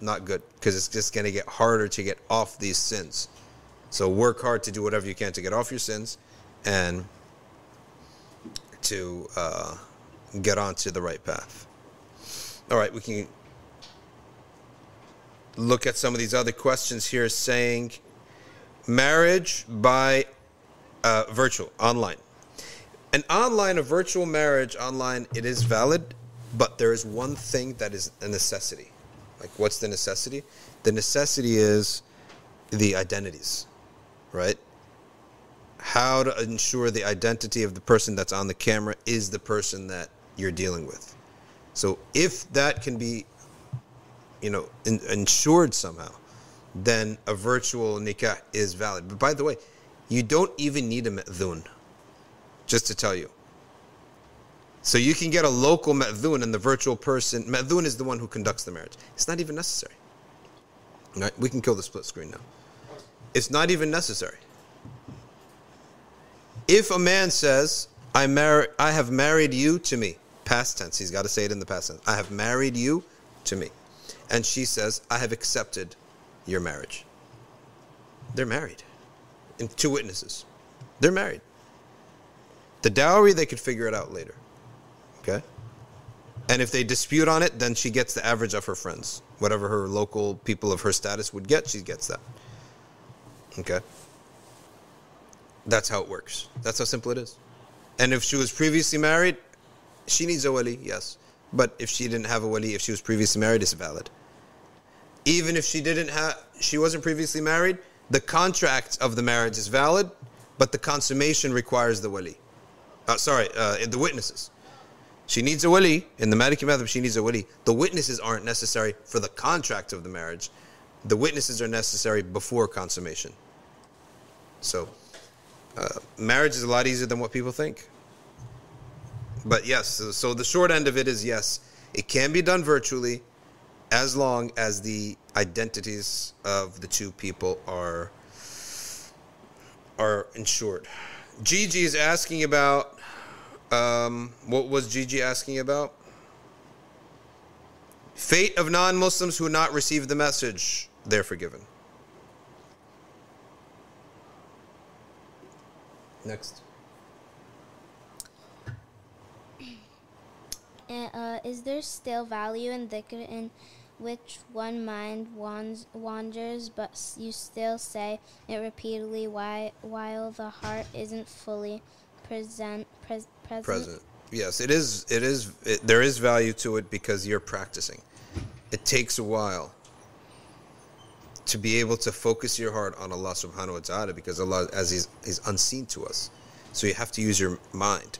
not good, because it's just going to get harder to get off these sins. So work hard to do whatever you can to get off your sins and to uh, get onto the right path. All right, we can look at some of these other questions here saying marriage by uh, virtual, online. An online, a virtual marriage online, it is valid, but there is one thing that is a necessity. Like, what's the necessity? The necessity is the identities, right? How to ensure the identity of the person that's on the camera is the person that you're dealing with. So, if that can be you know, in, insured somehow, then a virtual nikah is valid. But by the way, you don't even need a ma'dhun, just to tell you. So you can get a local ma'dhun and the virtual person, ma'dhun is the one who conducts the marriage. It's not even necessary. Right, we can kill the split screen now. It's not even necessary. If a man says, I, mar- I have married you to me, past tense, he's got to say it in the past tense. I have married you to me and she says, I have accepted your marriage. They're married. And two witnesses. They're married. The dowry, they could figure it out later. Okay? And if they dispute on it, then she gets the average of her friends. Whatever her local people of her status would get, she gets that. Okay? That's how it works. That's how simple it is. And if she was previously married, she needs a wali, yes. But if she didn't have a wali, if she was previously married, it's valid. Even if she didn't have, she wasn't previously married, the contract of the marriage is valid, but the consummation requires the wali. Uh, sorry, uh, the witnesses. She needs a wali. In the Maliki Madhab, she needs a wali. The witnesses aren't necessary for the contract of the marriage. The witnesses are necessary before consummation. So, uh, marriage is a lot easier than what people think. But yes, so, so the short end of it is yes, it can be done virtually as long as the identities of the two people are are ensured. Gigi is asking about Um, what was Gigi asking about? Fate of non Muslims who not receive the message, they're forgiven. Next. And, uh, is there still value in dhikr in which one mind wanders, but you still say it repeatedly why, while the heart isn't fully present? Pres- present? Present. Yes, it is. It is. It, there is value to it because you're practicing. It takes a while to be able to focus your heart on Allah Subhanahu wa Taala because Allah, as He's, He's unseen to us, so you have to use your mind,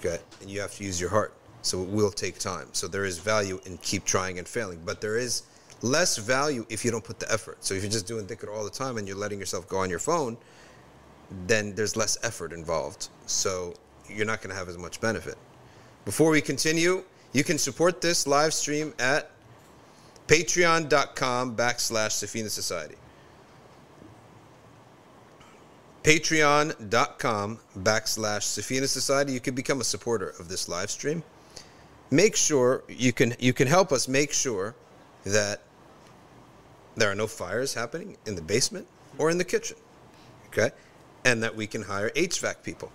okay, and you have to use your heart. So it will take time. So there is value in keep trying and failing, but there is less value if you don't put the effort. So if you're just doing dhikr all the time and you're letting yourself go on your phone, then there's less effort involved. So you're not going to have as much benefit. Before we continue, you can support this live stream at patreon.com backslash Safina Society. Patreon.com backslash Safina Society. You can become a supporter of this live stream. Make sure you can you can help us make sure that there are no fires happening in the basement or in the kitchen. Okay? And that we can hire HVAC people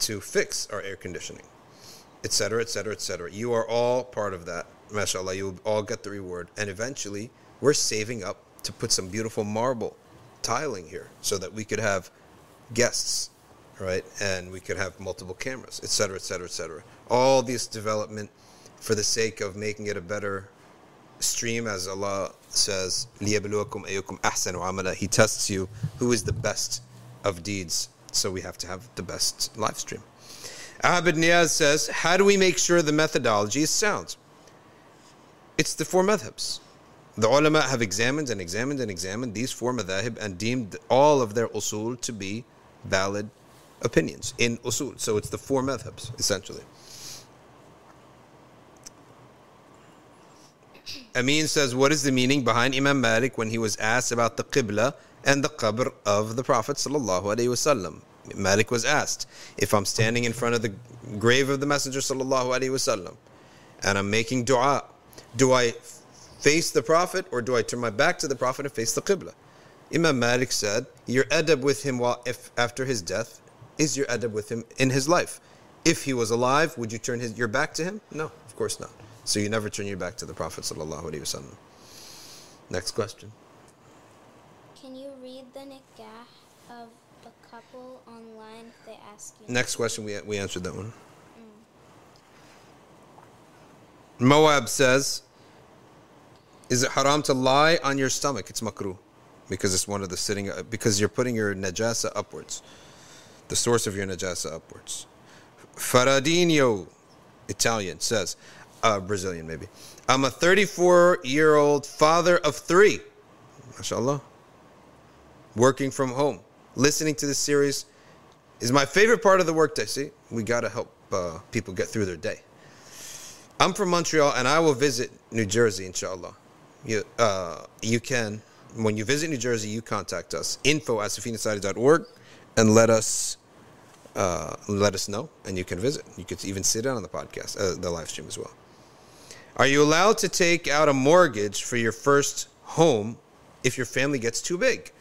to fix our air conditioning, etc., etc., etc. You are all part of that. mashallah. you will all get the reward. And eventually, we're saving up to put some beautiful marble tiling here so that we could have guests, right? And we could have multiple cameras, etc., etc., etc All this development for the sake of making it a better stream, as Allah says, لِيَبْلُوَكُمْ أَيُّكُمْ أَحْسَنُ عَمَلًا He tests you who is the best of deeds. So we have to have the best live stream. Abid Niaz says, How do we make sure the methodology is sound? It's the four madhabs. The ulama have examined and examined and examined these four madhahib and deemed all of their usul to be valid opinions in usul. So it's the four madhabs, essentially. Amin says, What is the meaning behind Imam Malik when he was asked about the Qibla and the Qabr of the Prophet? wasallam? Malik was asked, If I'm standing in front of the grave of the Messenger wasallam and I'm making dua, do I face the Prophet or do I turn my back to the Prophet and face the Qibla? Imam Malik said, Your adab with him while if after his death is your adab with him in his life. If he was alive, would you turn his, your back to him? No, of course not. So you never turn your back to the Prophet sallallahu alaihi wasallam. Next question. Can you read the nikah of a couple online if they ask you? Next question, we, we answered that one. Mm. Moab says, Is it haram to lie on your stomach? It's makruh. Because it's one of the sitting, uh, because you're putting your najasa upwards. The source of your najasa upwards. Faradinho, Italian, says, uh, Brazilian maybe. I'm a 34 year old father of three. MashaAllah. Working from home. Listening to this series is my favorite part of the workday. See, we got to help uh, people get through their day. I'm from Montreal and I will visit New Jersey, inshallah. You, uh, you can, when you visit New Jersey, you contact us. Info at and let us uh, let us know and you can visit. You could even sit in on the podcast, uh, the live stream as well. Are you allowed to take out a mortgage for your first home if your family gets too big?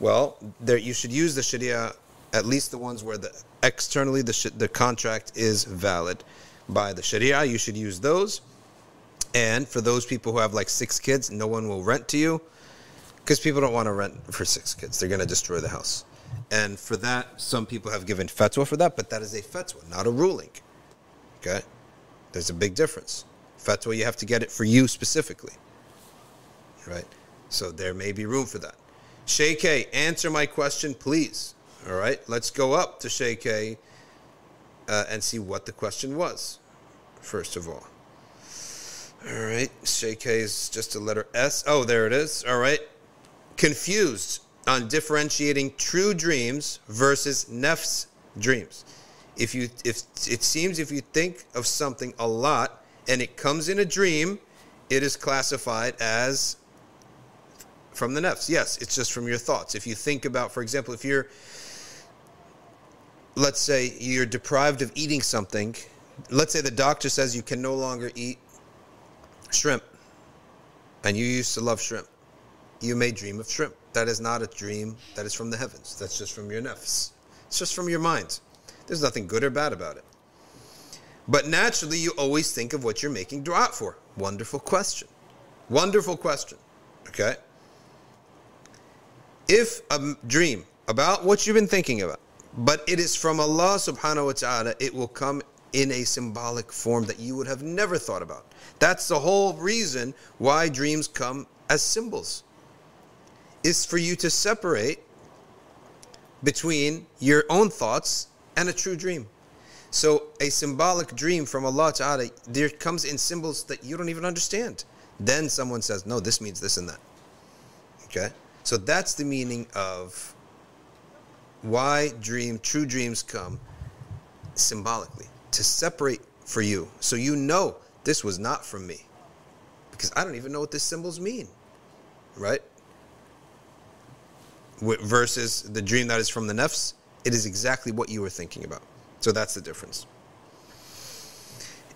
Well, there you should use the Sharia, at least the ones where the externally the the contract is valid by the Sharia. You should use those. And for those people who have like six kids, no one will rent to you because people don't want to rent for six kids. They're going to destroy the house. And for that, some people have given fatwa for that, but that is a fatwa, not a ruling. Okay? There's a big difference. Fatwa, you have to get it for you specifically. Right? So there may be room for that. Shay K, answer my question, please. All right? Let's go up to Shay K uh, and see what the question was, first of all. All right. Shay K is just a letter S. Oh, there it is. All right. Confused on differentiating true dreams versus nefs dreams. If you if it seems if you think of something a lot and it comes in a dream, it is classified as from the nefs. Yes, it's just from your thoughts. If you think about, for example, if you're let's say you're deprived of eating something. Let's say the doctor says you can no longer eat shrimp, and you used to love shrimp. You may dream of shrimp. That is not a dream that is from the heavens. That's just from your nefs. It's just from your mind. There's nothing good or bad about it. But naturally, you always think of what you're making dua for. Wonderful question. Wonderful question. Okay? If a dream about what you've been thinking about, but it is from Allah subhanahu wa ta'ala, it will come in a symbolic form that you would have never thought about. That's the whole reason why dreams come as symbols. Is for you to separate between your own thoughts and a true dream. So a symbolic dream from Allah Ta'ala, there comes in symbols that you don't even understand. Then someone says, no, this means this and that. Okay? So that's the meaning of why dream true dreams come symbolically to separate for you so you know this was not from me because i don't even know what these symbols mean right versus the dream that is from the nafs it is exactly what you were thinking about so that's the difference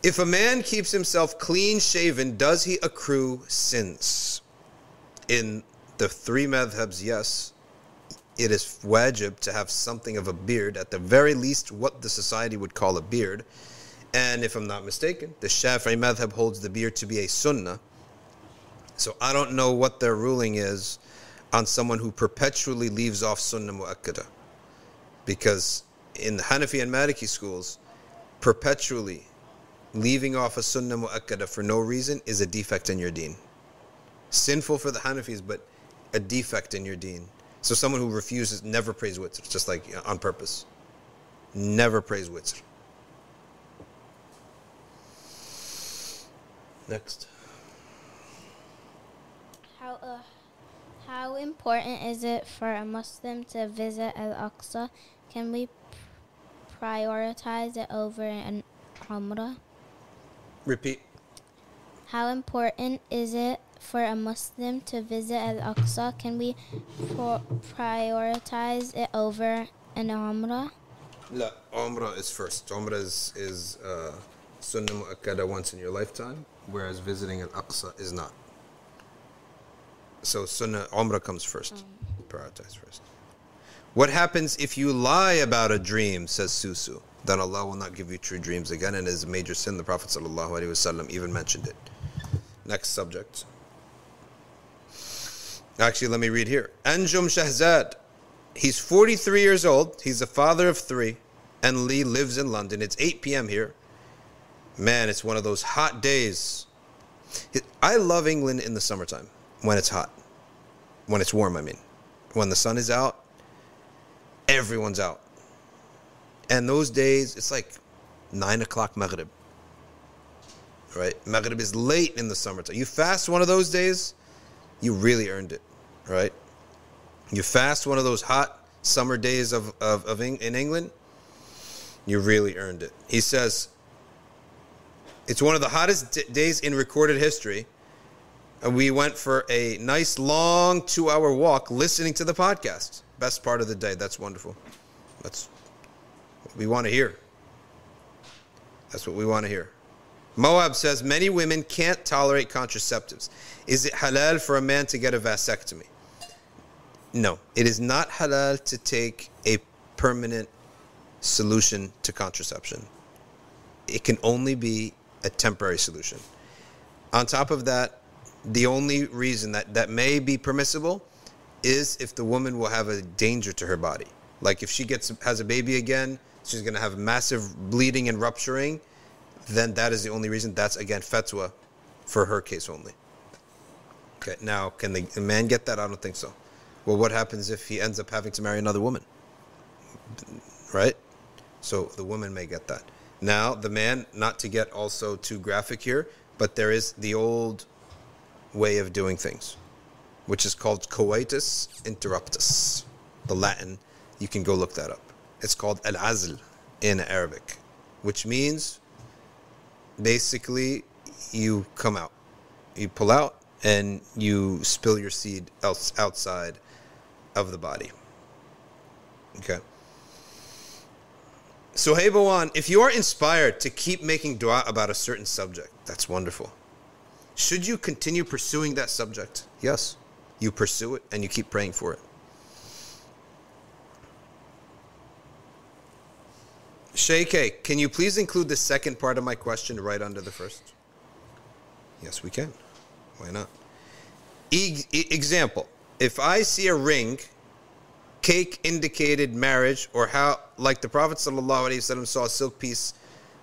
if a man keeps himself clean shaven does he accrue sins in the three madhabs yes it is wajib to have something of a beard, at the very least, what the society would call a beard. And if I'm not mistaken, the Shafi'i madhab holds the beard to be a sunnah. So I don't know what their ruling is on someone who perpetually leaves off sunnah mu'akkada. Because in the Hanafi and Maliki schools, perpetually leaving off a sunnah mu'akkada for no reason is a defect in your deen. Sinful for the Hanafis, but a defect in your deen. So someone who refuses never prays witr, just like on purpose. Never prays witr. Next. How uh, how important is it for a Muslim to visit Al Aqsa? Can we prioritize it over an Umrah? Repeat. How important is it for a Muslim to visit Al Aqsa, can we prioritize it over an Umrah? La, Umrah is first. Umrah is, is uh, Sunnah Mu'akkada once in your lifetime, whereas visiting Al Aqsa is not. So Sunnah Umrah comes first. Um. Prioritize first. What happens if you lie about a dream, says Susu? Then Allah will not give you true dreams again, and it is a major sin. The Prophet ﷺ even mentioned it. Next subject. Actually, let me read here. Anjum Shahzad. He's 43 years old. He's the father of three. And Lee lives in London. It's 8 p.m. here. Man, it's one of those hot days. I love England in the summertime when it's hot. When it's warm, I mean. When the sun is out, everyone's out. And those days, it's like 9 o'clock Maghrib. Right? Maghrib is late in the summertime. You fast one of those days, you really earned it, right? You fast one of those hot summer days of, of, of in England, you really earned it. He says, it's one of the hottest days in recorded history. And we went for a nice long two hour walk listening to the podcast. Best part of the day. That's wonderful. That's what we want to hear. That's what we want to hear. Moab says many women can't tolerate contraceptives. Is it halal for a man to get a vasectomy? No, it is not halal to take a permanent solution to contraception. It can only be a temporary solution. On top of that, the only reason that that may be permissible is if the woman will have a danger to her body. Like if she gets has a baby again, she's going to have massive bleeding and rupturing then that is the only reason. That's again fatwa for her case only. Okay, now can the, the man get that? I don't think so. Well, what happens if he ends up having to marry another woman? Right? So the woman may get that. Now, the man, not to get also too graphic here, but there is the old way of doing things, which is called coitus interruptus, the Latin. You can go look that up. It's called al azl in Arabic, which means basically you come out, you pull out, and you spill your seed else outside of the body. Okay. So, hey, Bawan, if you are inspired to keep making dua about a certain subject, that's wonderful. Should you continue pursuing that subject? Yes. You pursue it and you keep praying for it. Sheikh, can you please include the second part of my question right under the first? Yes, we can. Why not? E- example If I see a ring, cake indicated marriage, or how, like the Prophet ﷺ saw a silk piece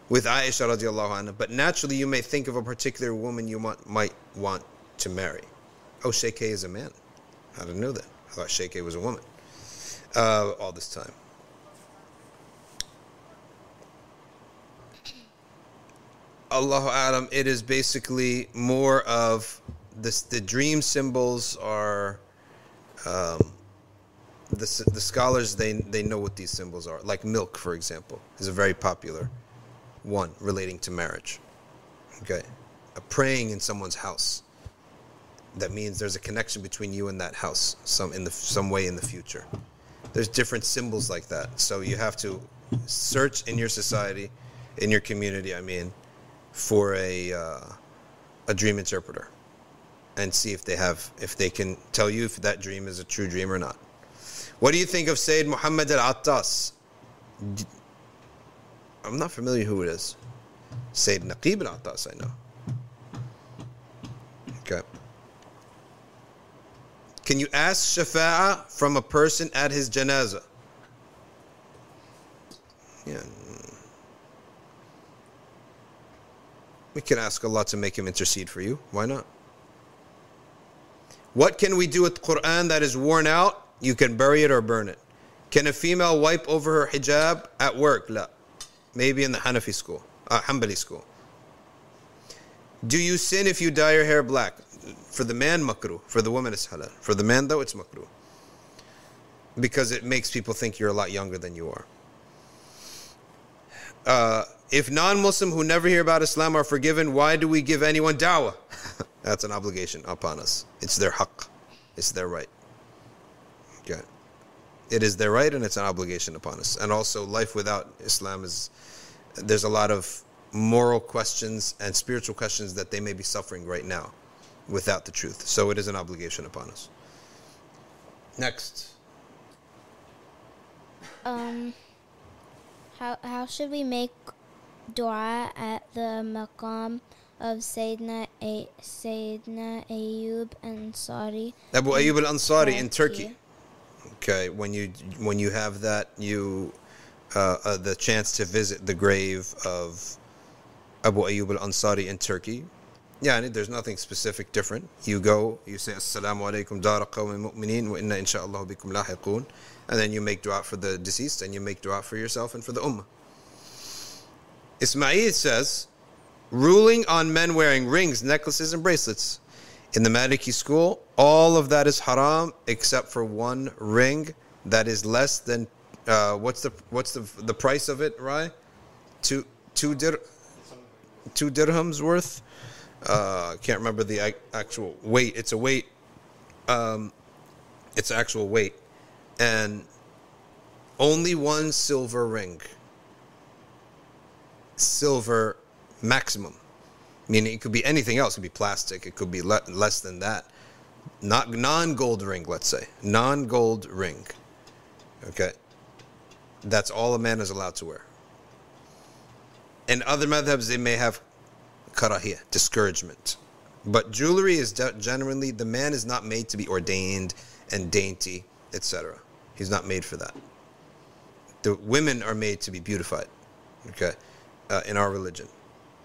with Aisha radiallahu anha, but naturally you may think of a particular woman you want, might want to marry. Oh, Sheikh is a man. I didn't know that. I thought Sheikh was a woman uh, all this time. Allahu Alam, it is basically more of this. The dream symbols are, um, the the scholars they they know what these symbols are. Like milk, for example, is a very popular one relating to marriage. Okay, a praying in someone's house. That means there's a connection between you and that house, some in the some way in the future. There's different symbols like that, so you have to search in your society, in your community. I mean for a uh, a dream interpreter and see if they have if they can tell you if that dream is a true dream or not. What do you think of Sayyid Muhammad al-Attas? I'm not familiar who it is. Sayyid Naqib al-Attas, I know. Can you ask shafa'a from a person at his janazah? Yeah, We can ask Allah to make him intercede for you. Why not? What can we do with the Quran that is worn out? You can bury it or burn it. Can a female wipe over her hijab at work? La. Maybe in the Hanafi school, uh, Hanbali school. Do you sin if you dye your hair black? For the man, makruh. For the woman, it's halal. For the man, though, it's makruh. Because it makes people think you're a lot younger than you are. Uh, if non-Muslim who never hear about Islam are forgiven, why do we give anyone dawah? That's an obligation upon us. It's their haqq. It's their right. Okay. It is their right and it's an obligation upon us. And also life without Islam is there's a lot of moral questions and spiritual questions that they may be suffering right now without the truth. So it is an obligation upon us. Next. Um how how should we make dua at the maqam of Sayyidina, A- Sayyidina Ayyub Ansari. Abu Ayyub al Ansari in Turkey. Turkey. Okay, when you when you have that, you uh, uh, the chance to visit the grave of Abu Ayyub al Ansari in Turkey. Yeah, and there's nothing specific different. You go, you say alaikum dara qawmin mu'minin wa inna insha'Allah bikum lahiqun. And then you make dua for the deceased and you make dua for yourself and for the ummah. Ismail says, ruling on men wearing rings, necklaces, and bracelets. In the Maliki school, all of that is haram except for one ring that is less than uh, what's the what's the the price of it, right? Two two dir two dirhams worth. Uh, can't remember the actual weight. It's a weight. Um, it's actual weight, and only one silver ring silver maximum. Meaning it could be anything else. It could be plastic. It could be le- less than that. Not non-gold ring, let's say. Non-gold ring. Okay. That's all a man is allowed to wear. In other madhabs, they may have karahiyah, discouragement. But jewelry is generally, the man is not made to be ordained and dainty, etc. He's not made for that. The women are made to be beautified. Okay uh, in our religion.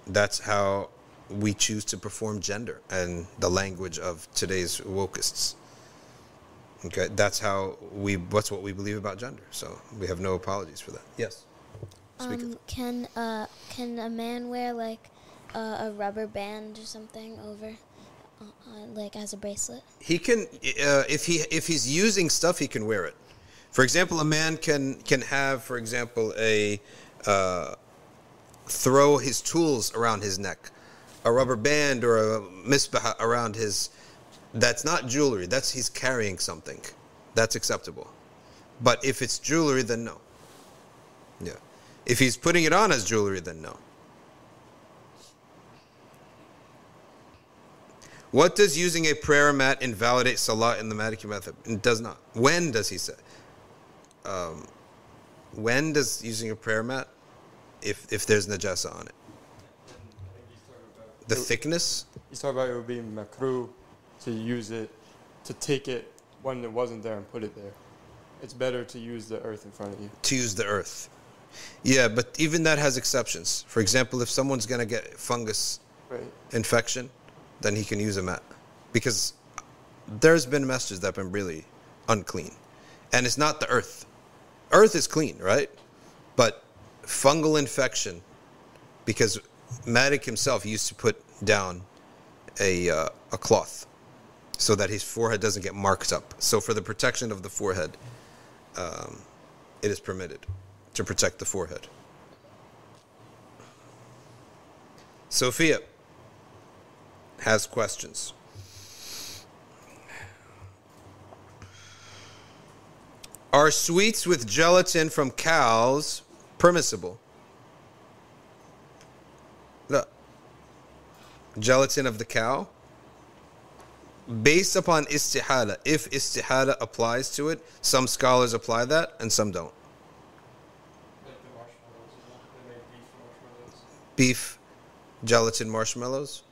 That's how we choose to perform gender and the language of today's wokeists. Okay, that's how we. What's what we believe about gender. So we have no apologies for that. Yes. Um, can uh can a man wear like a rubber band or something over, uh, like as a bracelet? he can uh, if he if he's using stuff he can wear it. For example a man can can have for example a uh, throw his tools around his neck a rubber band or a misbah around his that's not jewelry that's he's carrying something. That's acceptable. But if it's jewelry then no. Yeah. If he's putting it on as jewelry, then no. What does using a prayer mat invalidate salah in the Maliki method? It does not. When does he say? Um, when does using a prayer mat, if if there's najasa on it, And I think he's talking about. the thickness? He's talking about it would be makruh to use it, to take it when it wasn't there and put it there. It's better to use the earth in front of you. to use the earth. Yeah, but even that has exceptions. For example, if someone's gonna get fungus Right. infection, then he can use a mat. Because there's been messages that have been really unclean. And it's not the earth. Earth is clean, right? But fungal infection, because Malik himself used to put down a, uh, a cloth so that his forehead doesn't get marked up. So for the protection of the forehead, um, it is permitted to protect the forehead. Sophia has questions. Are sweets with gelatin from cows permissible? Look. Gelatin of the cow? Based upon istihala, if istihala applies to it, some scholars apply that and some don't. Like the marshmallows. They make beef marshmallows. beef gelatin marshmallows.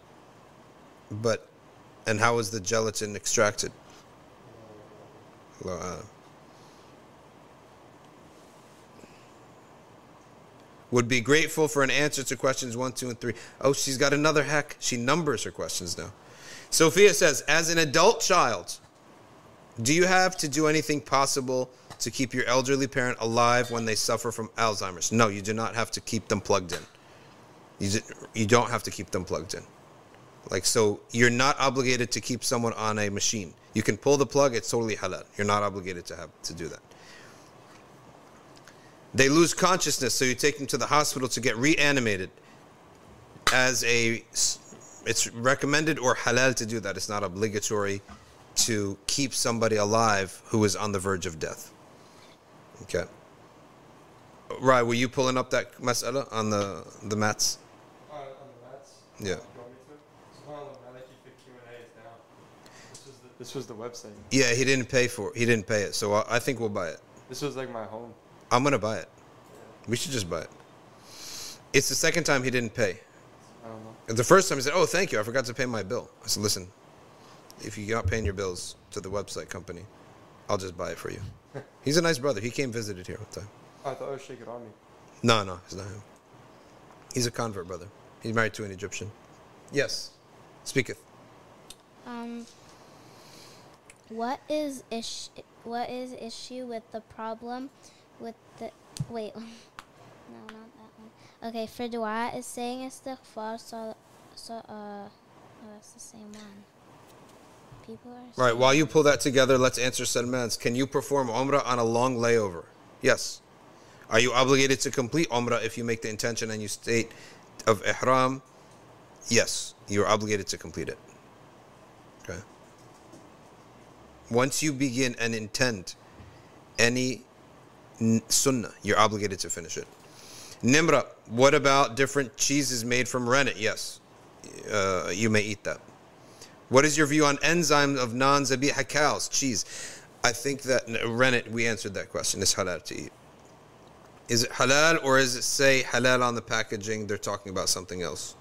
But, and how is the gelatin extracted? A'lam. Uh, would be grateful for an answer to questions one, two, and three. Oh, she's got another hack. She numbers her questions now. Sophia says, as an adult child, do you have to do anything possible to keep your elderly parent alive when they suffer from Alzheimer's? No, you do not have to keep them plugged in. You, you don't have to keep them plugged in. Like, so you're not obligated to keep someone on a machine. You can pull the plug, it's totally halal. You're not obligated to have to do that. They lose consciousness, so you take them to the hospital to get reanimated. As a, it's recommended or halal to do that. It's not obligatory to keep somebody alive who is on the verge of death. Okay. Right, were you pulling up that mas'ala on the the mats? Uh, on the mats? Yeah. You want me to? It's not on the Maliki Fiqh Q&A is down. This was the, this was the website. Yeah, he didn't pay for it. He didn't pay it, so I, I think we'll buy it. This was like my home. I'm gonna buy it. We should just buy it. It's the second time he didn't pay. I don't know. The first time he said, "Oh, thank you, I forgot to pay my bill." I said, "Listen, if you're not paying your bills to the website company, I'll just buy it for you." He's a nice brother. He came visited here one time. I thought it was Sheikh Rami. No, no, it's not him. He's a convert brother. He's married to an Egyptian. Yes, speaketh. Um, what is ish? What is issue with the problem with the wait? No, not that one. Okay, for dua is saying it's istighfar. So, so uh, oh, that's the same one. People are. Right, while you pull that together, let's answer Salman's. Can you perform Umrah on a long layover? Yes. Are you obligated to complete Umrah if you make the intention and you state of Ihram? Yes, you're obligated to complete it. Okay. Once you begin and intend any sunnah, you're obligated to finish it. Nimra, what about different cheeses made from rennet? Yes, uh, you may eat that. What is your view on enzymes of non-zabiha cows, cheese? I think that rennet. We answered that question. It's halal to eat. Is it halal or is it say halal on the packaging? They're talking about something else.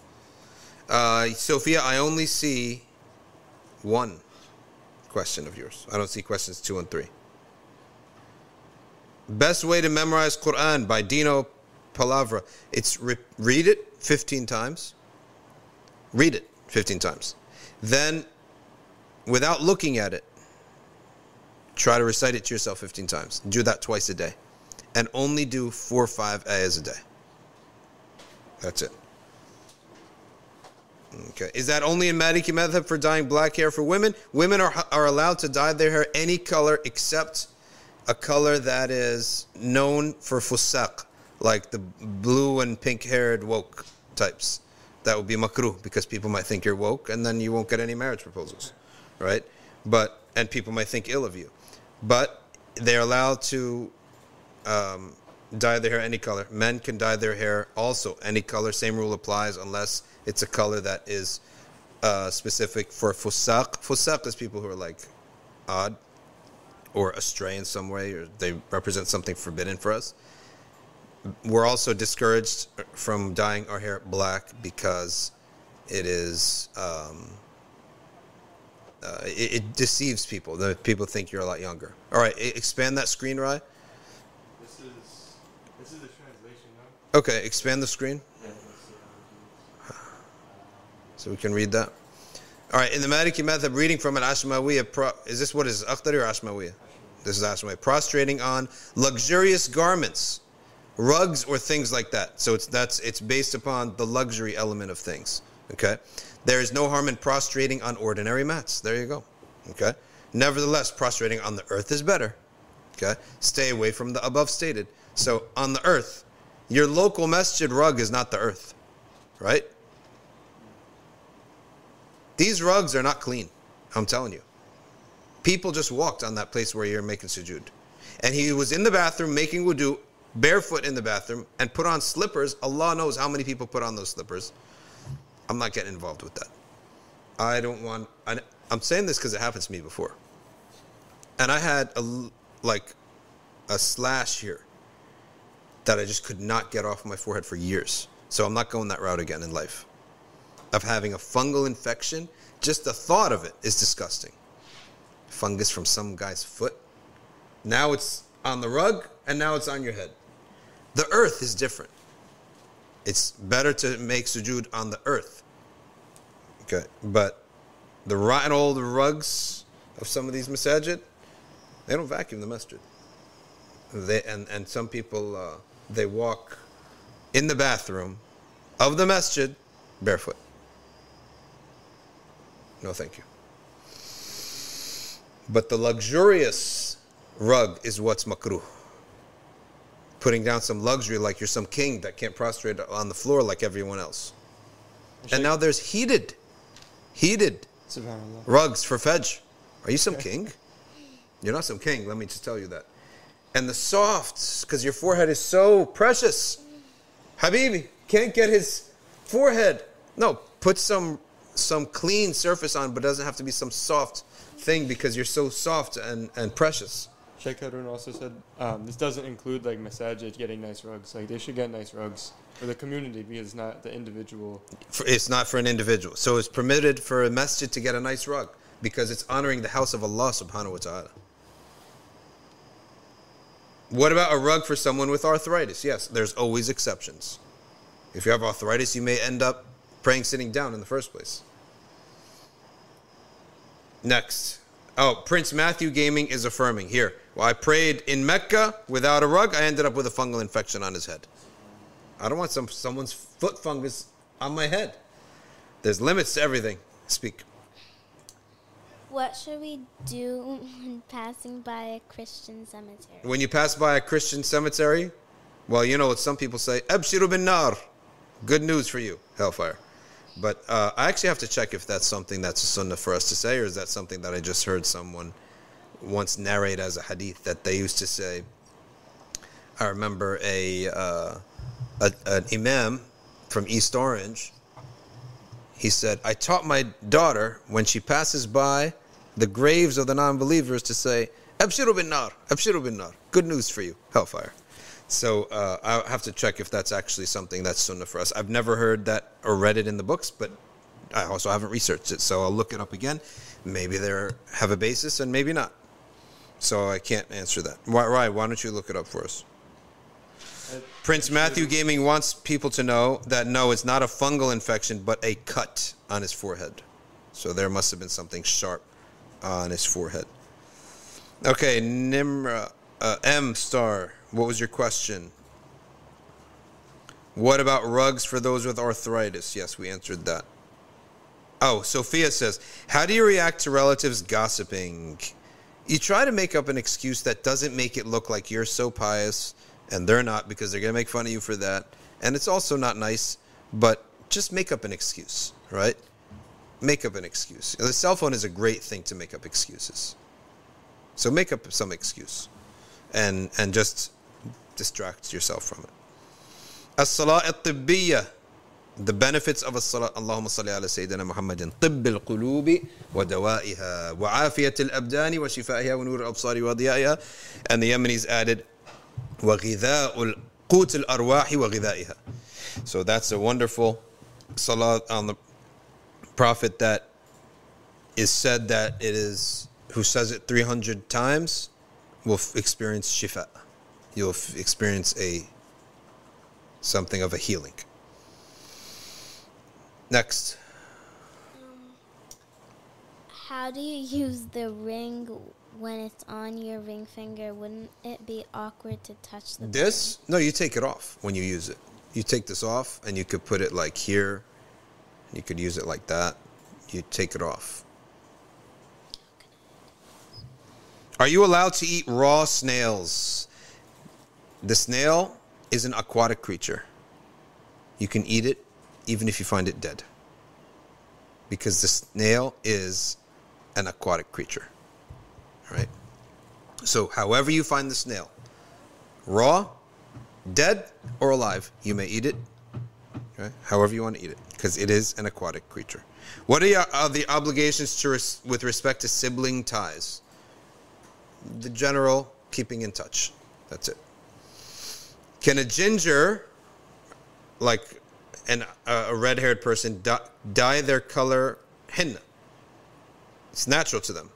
Uh, Sophia, I only see one question of yours. I don't see questions two and three. Best way to memorize Quran by Dino Palavra. It's re- read it 15 times. Read it 15 times. Then, without looking at it, try to recite it to yourself 15 times. Do that twice a day. And only do four or five ayahs a day. That's it. Okay. Is that only in Maliki method for dyeing black hair for women? Women are, are allowed to dye their hair any color except a color that is known for fusaq, like the blue and pink haired woke types. That would be makruh because people might think you're woke and then you won't get any marriage proposals, right? But, and people might think ill of you. But they're allowed to um, dye their hair any color. Men can dye their hair also any color. Same rule applies unless it's a color that is uh, specific for fusaq. Fusaq is people who are like odd or astray in some way, or they represent something forbidden for us. We're also discouraged from dyeing our hair black because it is um, uh, it, it deceives people. The people think you're a lot younger. All right, expand that screen, Rye. This is this is the translation now. Okay, expand the screen so we can read that. All right, in the Maliki method, reading from an Ashmawiya, pro, is this what is Akhdari or Ashmawiya? This is Ashmawiya. Prostrating on luxurious garments, rugs or things like that. So it's that's it's based upon the luxury element of things. Okay, there is no harm in prostrating on ordinary mats. There you go. Okay. Nevertheless, prostrating on the earth is better. Okay, stay away from the above stated. So on the earth, your local masjid rug is not the earth, right? These rugs are not clean. I'm telling you. People just walked on that place where you're making sujood. And he was in the bathroom making wudu, barefoot in the bathroom, and put on slippers. Allah knows how many people put on those slippers. I'm not getting involved with that. I don't want. I, I'm saying this because it happened to me before. And I had a, like a slash here that I just could not get off my forehead for years. So I'm not going that route again in life. Of having a fungal infection, just the thought of it is disgusting. Fungus from some guy's foot. Now it's on the rug, and now it's on your head. The earth is different. It's better to make sujood on the earth. Okay, but the rotten old rugs of some of these masajid, they don't vacuum the masjid. They and and some people uh, they walk in the bathroom of the masjid barefoot. No, thank you. But the luxurious rug is what's makruh. Putting down some luxury like you're some king that can't prostrate on the floor like everyone else. And now there's heated, heated rugs for Fajr. Are you some king? You're not some king, let me just tell you that. And the softs, because your forehead is so precious. Habibi can't get his forehead. No, put some some clean surface on, but doesn't have to be some soft thing because you're so soft and, and precious. Sheikh Harun also said um, this doesn't include like masajid getting nice rugs. Like they should get nice rugs for the community because it's not the individual. For- It's not for an individual. So it's permitted for a masjid to get a nice rug because it's honoring the house of Allah subhanahu wa ta'ala. What about a rug for someone with arthritis? Yes, there's always exceptions. If you have arthritis, you may end up praying sitting down in the first place. Next. Oh, Prince Matthew Gaming is affirming. Here, well, I prayed in Mecca without a rug. I ended up with a fungal infection on his head. I don't want some someone's foot fungus on my head. There's limits to everything. Speak. What should we do when passing by a Christian cemetery? When you pass by a Christian cemetery, well, you know what some people say, Abshiru bin nar. Good news for you, hellfire. But uh, I actually have to check if that's something that's a sunnah for us to say, or is that something that I just heard someone once narrate as a hadith that they used to say. I remember a, uh, a an imam from East Orange. He said, "I taught my daughter when she passes by the graves of the non-believers to say, "Abshiru bin nar, abshiru bin nar." Good news for you, hellfire. So uh, I have to check if that's actually something that's sunnah for us. I've never heard that or read it in the books, but I also haven't researched it. So I'll look it up again. Maybe they have a basis and maybe not. So I can't answer that. Why, Rye, why don't you look it up for us? Prince Matthew Gaming wants people to know that no, it's not a fungal infection, but a cut on his forehead. So there must have been something sharp on his forehead. Okay, Nimra, uh, M Star, what was your question? What about rugs for those with arthritis? Yes, we answered that. Oh, Sophia says, How do you react to relatives gossiping? You try to make up an excuse that doesn't make it look like you're so pious and they're not because they're going to make fun of you for that. And it's also not nice, but just make up an excuse, right? Make up an excuse. The cell phone is a great thing to make up excuses. So make up some excuse and and just distract yourself from it. As-salat at-tibbiyah. The benefits of as-salat. Allahumma salli ala Sayyidina Muhammadin. طب القلوب ودوائها وعافية الأبدان وشفائها ونور الأبصار وضيائها. And the Yemenis added وغذاء قوت الأرواح وغذائها. So that's a wonderful salat on the Prophet that is said that it is who says it 300 times will f- experience shifa. You'll f- experience a something of a healing. Next, How do you use the ring when it's on your ring finger? Wouldn't it be awkward to touch the this no, you take it off when you use it. You take this off, and you could put it like here. You could use it like that. You take it off. Are you allowed to eat raw snails? The snail is an aquatic creature. You can eat it even if you find it dead. Because the snail is an aquatic creature. Right? So, however you find the snail, raw, dead, or alive, you may eat it. Okay? However you want to eat it, because it is an aquatic creature. What are, your, are the obligations to res- with respect to sibling ties? The general keeping in touch. That's it. Can a ginger, like an, a red haired person, dye, dye their color henna? It's natural to them.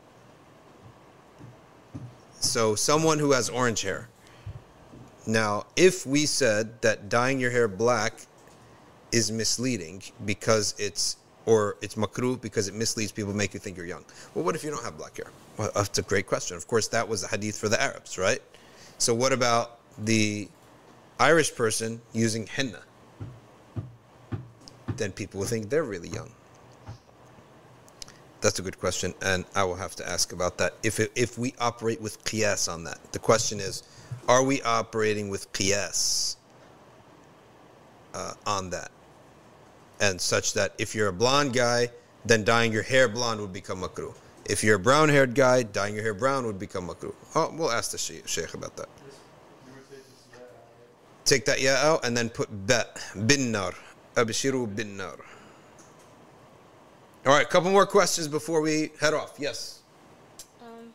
So, someone who has orange hair. Now, if we said that dyeing your hair black is misleading because it's or it's makruh because it misleads people, make you think you're young. Well, what if you don't have black hair? Well, that's a great question. Of course, that was the hadith for the Arabs, right? So, what about the Irish person using henna? Then people will think they're really young. That's a good question, and I will have to ask about that. If it, if we operate with qiyas on that, the question is, are we operating with qiyas uh, on that? And such that if you're a blonde guy, then dyeing your hair blonde would become makruh. If you're a brown-haired guy, dyeing your hair brown would become makruh. Oh, we'll ask the sheikh about that. You would take this yeah, uh, Take that ya out and then put ba bin nar. Abshiru bin nar. All right, couple more questions before we head off. Yes. Um,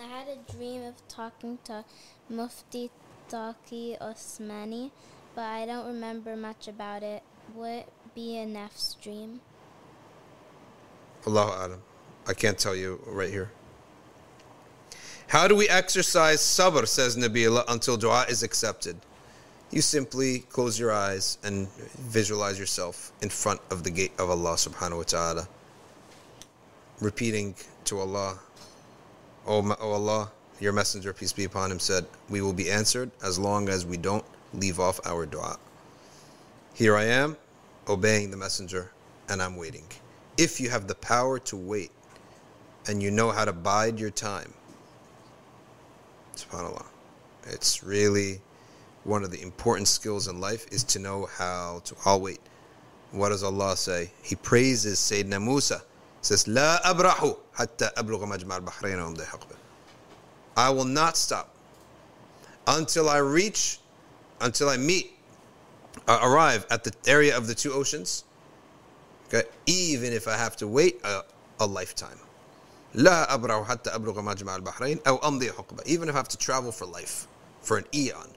I had a dream of talking to Mufti Taqi Usmani, but I don't remember much about it. Would it be a nef's dream? Allahu Alam. I can't tell you right here. How do we exercise sabr, says Nabila, until dua is accepted? You simply close your eyes and visualize yourself in front of the gate of Allah subhanahu wa ta'ala, repeating to Allah, O, Ma- o Allah, your messenger, peace be upon him, said, We will be answered as long as we don't leave off our dua. Here I am, obeying the messenger, and I'm waiting. If you have the power to wait and you know how to bide your time, subhanAllah, it's really one of the important skills in life is to know how to. I'll wait. What does Allah say? He praises Sayyidina Musa. He says, لا أبرح حتى أبلغ مجمع البحرين وأمضي حقبة. I will not stop until I reach, until I meet, uh, arrive at the area of the two oceans. Okay, even if I have to wait a, a lifetime. لا أبرح حتى أبلغ مجمع البحرين أو أمضي حقبة. Even if I have to travel for life, for an eon.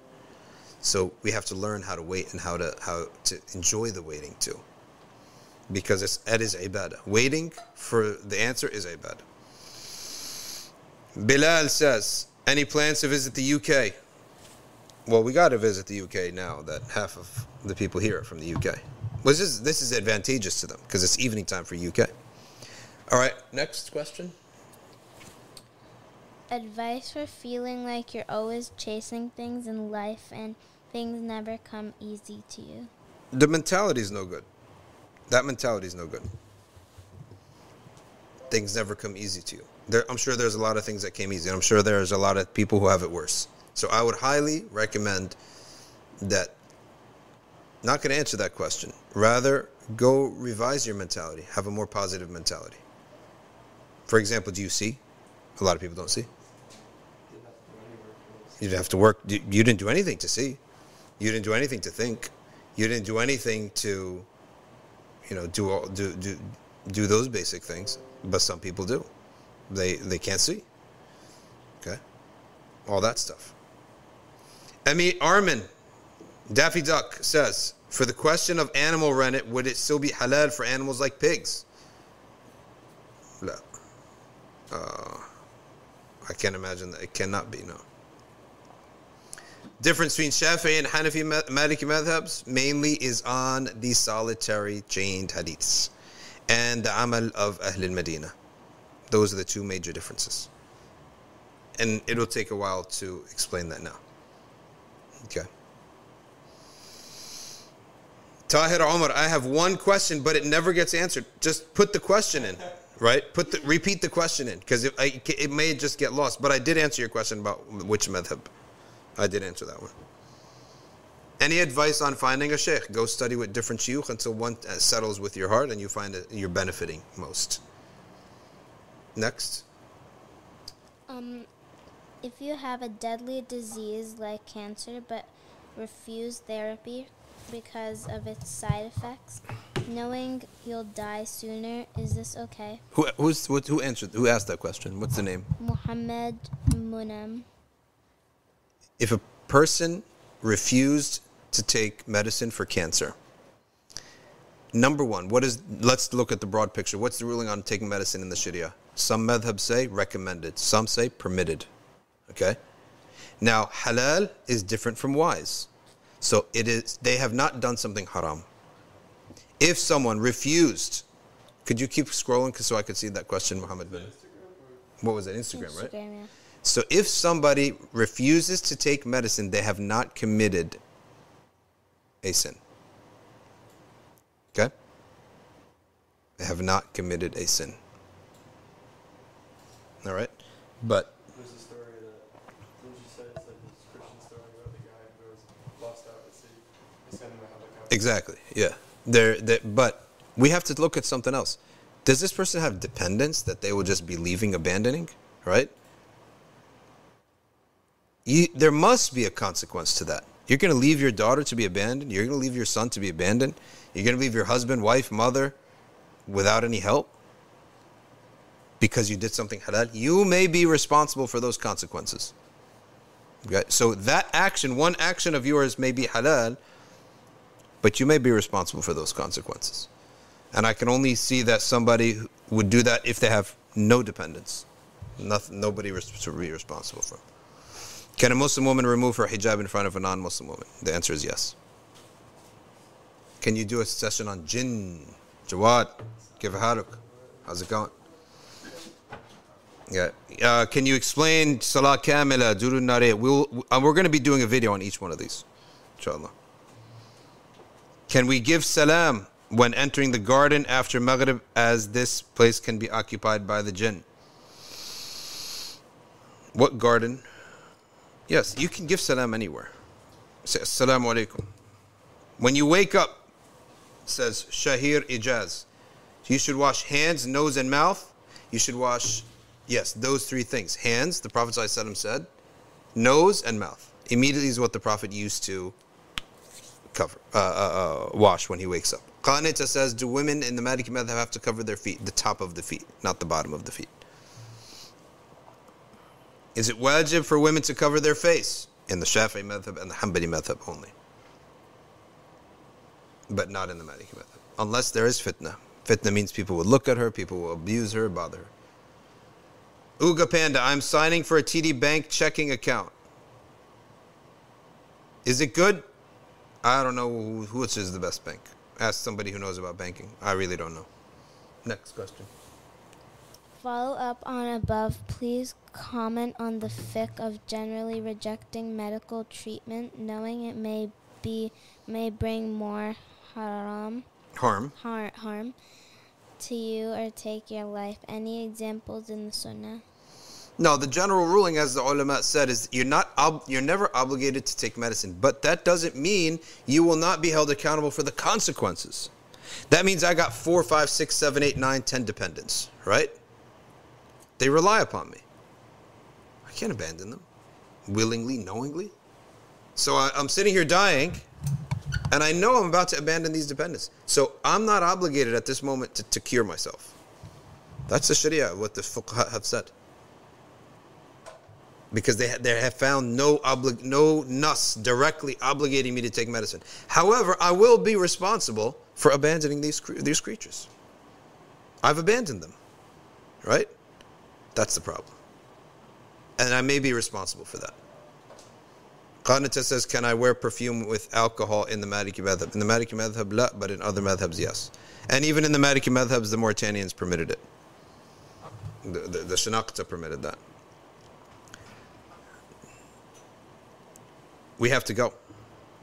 So we have to learn how to wait and how to how to enjoy the waiting too. Because it's it is ibadah. Waiting for the answer is ibadah. Bilal says, any plans to visit the UK? Well, we got to visit the UK now that half of the people here are from the UK. This is, this is advantageous to them because it's evening time for UK. All right, next question. Advice for feeling like you're always chasing things in life and things never come easy to you. The mentality is no good. That mentality is no good. Things never come easy to you. There, I'm sure there's a lot of things that came easy, I'm sure there's a lot of people who have it worse. So I would highly recommend that. Not going to answer that question. Rather, go revise your mentality. Have a more positive mentality. For example, do you see? A lot of people don't see. didn't have to go anywhere for this. You didn't have to work. You didn't do anything to see. You didn't do anything to think. You didn't do anything to, you know, do all, do do do those basic things. But some people do. They they can't see. Okay, all that stuff. Emi Armin, Daffy Duck says, for the question of animal rennet, would it still be halal for animals like pigs? No. Uh, I can't imagine that. It cannot be, no. Difference between Shafi'i and Hanafi ma- Maliki madhabs mainly is on the solitary chained hadiths and the amal of Ahl al-Madinah. Those are the two major differences. And it'll take a while to explain that now. Okay. Tahir Omar, I have one question, but it never gets answered. Just put the question in, right? Put the repeat the question in because it, it may just get lost. But I did answer your question about which madhab. I did answer that one. Any advice on finding a sheikh? Go study with different shuyukh until one uh, settles with your heart and you find that you're benefiting most. Next. Um, if you have a deadly disease like cancer but refuse therapy because of its side effects, knowing you'll die sooner, is this okay? Who who's what, who answered? Who asked that question? What's the name? Muhammad Munam. If a person refused to take medicine for cancer, number one, what is, let's look at the broad picture. What's the ruling on taking medicine in the Sharia? Some madhabs say recommended, some say permitted. Okay? Now, halal is different from wise. So it is, they have not done something haram. If someone refused, could you keep scrolling so I could see that question, Muhammad bin? What was it? Instagram, right? Yeah. So if somebody refuses to take medicine, they have not committed a sin. Okay? They have not committed a sin. All right? But There's a story that, didn't you say it's like this Christian story about the guy who was lost out at sea? They sent him a helicopter. exactly, yeah. There there- but we have to look at something else. Does this person have dependents that they will just be leaving abandoning, right? You, there must be a consequence to that. You're going to leave your daughter to be abandoned. You're going to leave your son to be abandoned. You're going to leave your husband, wife, mother without any help because you did something halal. You may be responsible for those consequences. Okay? So that action, one action of yours may be halal, but you may be responsible for those consequences. And I can only see that somebody would do that if they have no dependents, nothing, nobody to be responsible for. Can a Muslim woman remove her hijab in front of a non-Muslim woman? The answer is yes. Can you do a session on jinn? Jawad, give a haruk. How's it going? Yeah. Uh, can you explain Salah Kamila, Durun Nare? We'll, uh, we're going to be doing a video on each one of these, inshallah. Can we give salam when entering the garden after Maghrib as this place can be occupied by the jinn? What garden? Yes, you can give salam anywhere. Say assalamu alaikum. When you wake up, says Shahir Ijaz. You should wash hands, nose, and mouth. You should wash, yes, those three things. Hands, the Prophet ﷺ said, nose, and mouth. Immediately is what the Prophet used to cover, uh, uh, uh, wash when he wakes up. Qanita says, do women in the Maliki Madhab have to cover their feet, the top of the feet, not the bottom of the feet? Is it wajib for women to cover their face? In the Shafi'i method and the Hanbali method only. But not in the Maliki method. Unless there is fitna. Fitna means people will look at her, people will abuse her, bother her. Uga Panda, I'm signing for a TD Bank checking account. Is it good? I don't know who, which is the best bank. Ask somebody who knows about banking. I really don't know. Next question. Follow up on above. Please comment on the fiqh of generally rejecting medical treatment, knowing it may be may bring more haram Harm. har- harm to you or take your life. Any examples in the sunnah? No, the general ruling, as the ulama said, is you're not ob- you're never obligated to take medicine, but that doesn't mean you will not be held accountable for the consequences. That means I got four, five, six, seven, eight, nine, ten dependents, right? They rely upon me. I can't abandon them. willingly, knowingly. So I, I'm sitting here dying, and I know I'm about to abandon these dependents. So I'm not obligated at this moment to, to cure myself. That's the Sharia, what the fuqaha have said. Because they, they have found no oblig- no nas directly obligating me to take medicine. However, I will be responsible for abandoning these, these creatures. I've abandoned them. Right? That's the problem. And I may be responsible for that. Qanata says, Can I wear perfume with alcohol in the Maliki madhab? In the Maliki madhab, la, but in other madhabs, yes. And even in the Maliki madhabs, the Mauritanians permitted it. The, the, the Shanaqta permitted that. We have to go,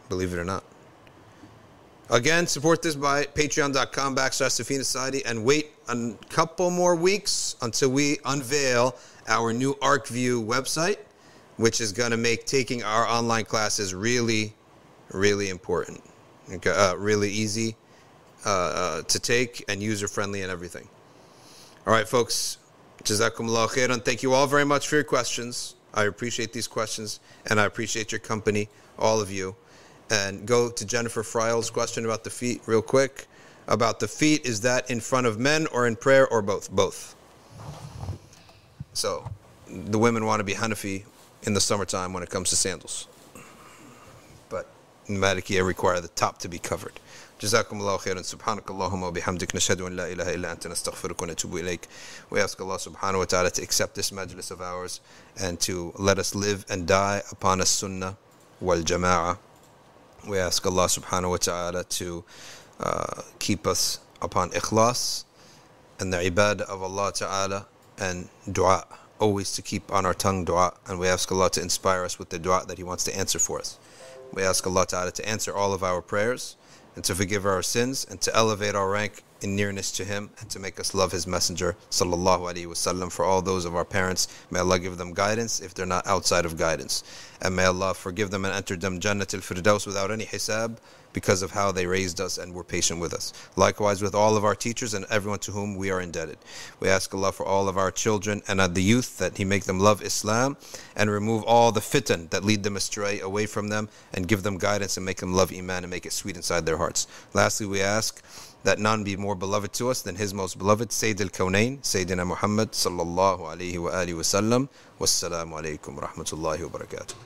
believe it or not. Again, support this by patreon.com backslash Safina Society and wait a couple more weeks until we unveil our new ArcView website, which is going to make taking our online classes really, really important. Okay, uh, really easy uh, uh, to take and user friendly and everything. All right, folks. Jazakumullah khairan. Thank you all very much for your questions. I appreciate these questions and I appreciate your company, all of you And go to Jennifer Fryle's question about the feet real quick. About the feet, is that in front of men or in prayer or both? Both. So the women want to be Hanafi in the summertime when it comes to sandals. But in Malikiya require the top to be covered. جزاكم الله خيرا سبحانك اللهم وبحمدك نشهد أن لا إله إلا أنت نستغفرك ونتوب إليك We ask Allah subhanahu wa ta'ala to accept this majlis of ours and to let us live and die upon a sunnah wal jama'ah we ask Allah subhanahu wa ta'ala to uh, keep us upon ikhlas and the ibadah of Allah ta'ala and dua. Always to keep on our tongue dua. And we ask Allah to inspire us with the dua that He wants to answer for us. We ask Allah ta'ala to answer all of our prayers and to forgive our sins and to elevate our rank in nearness to Him and to make us love His Messenger sallallahu alaihi wasallam. For all those of our parents, may Allah give them guidance if they're not outside of guidance, and may Allah forgive them and enter them Jannat al Firdaus without any hisab because of how they raised us and were patient with us. Likewise with all of our teachers and everyone to whom we are indebted. We ask Allah for all of our children and the youth that He make them love Islam and remove all the fitan that lead them astray away from them and give them guidance and make them love Iman and make it sweet inside their hearts. Lastly, we ask that none be more beloved to us than his most beloved Sayyid al-Kawnain, Sayyidina Muhammad sallallahu alayhi wa. Wassalamu alaykum wa rahmatullahi wa barakatuh.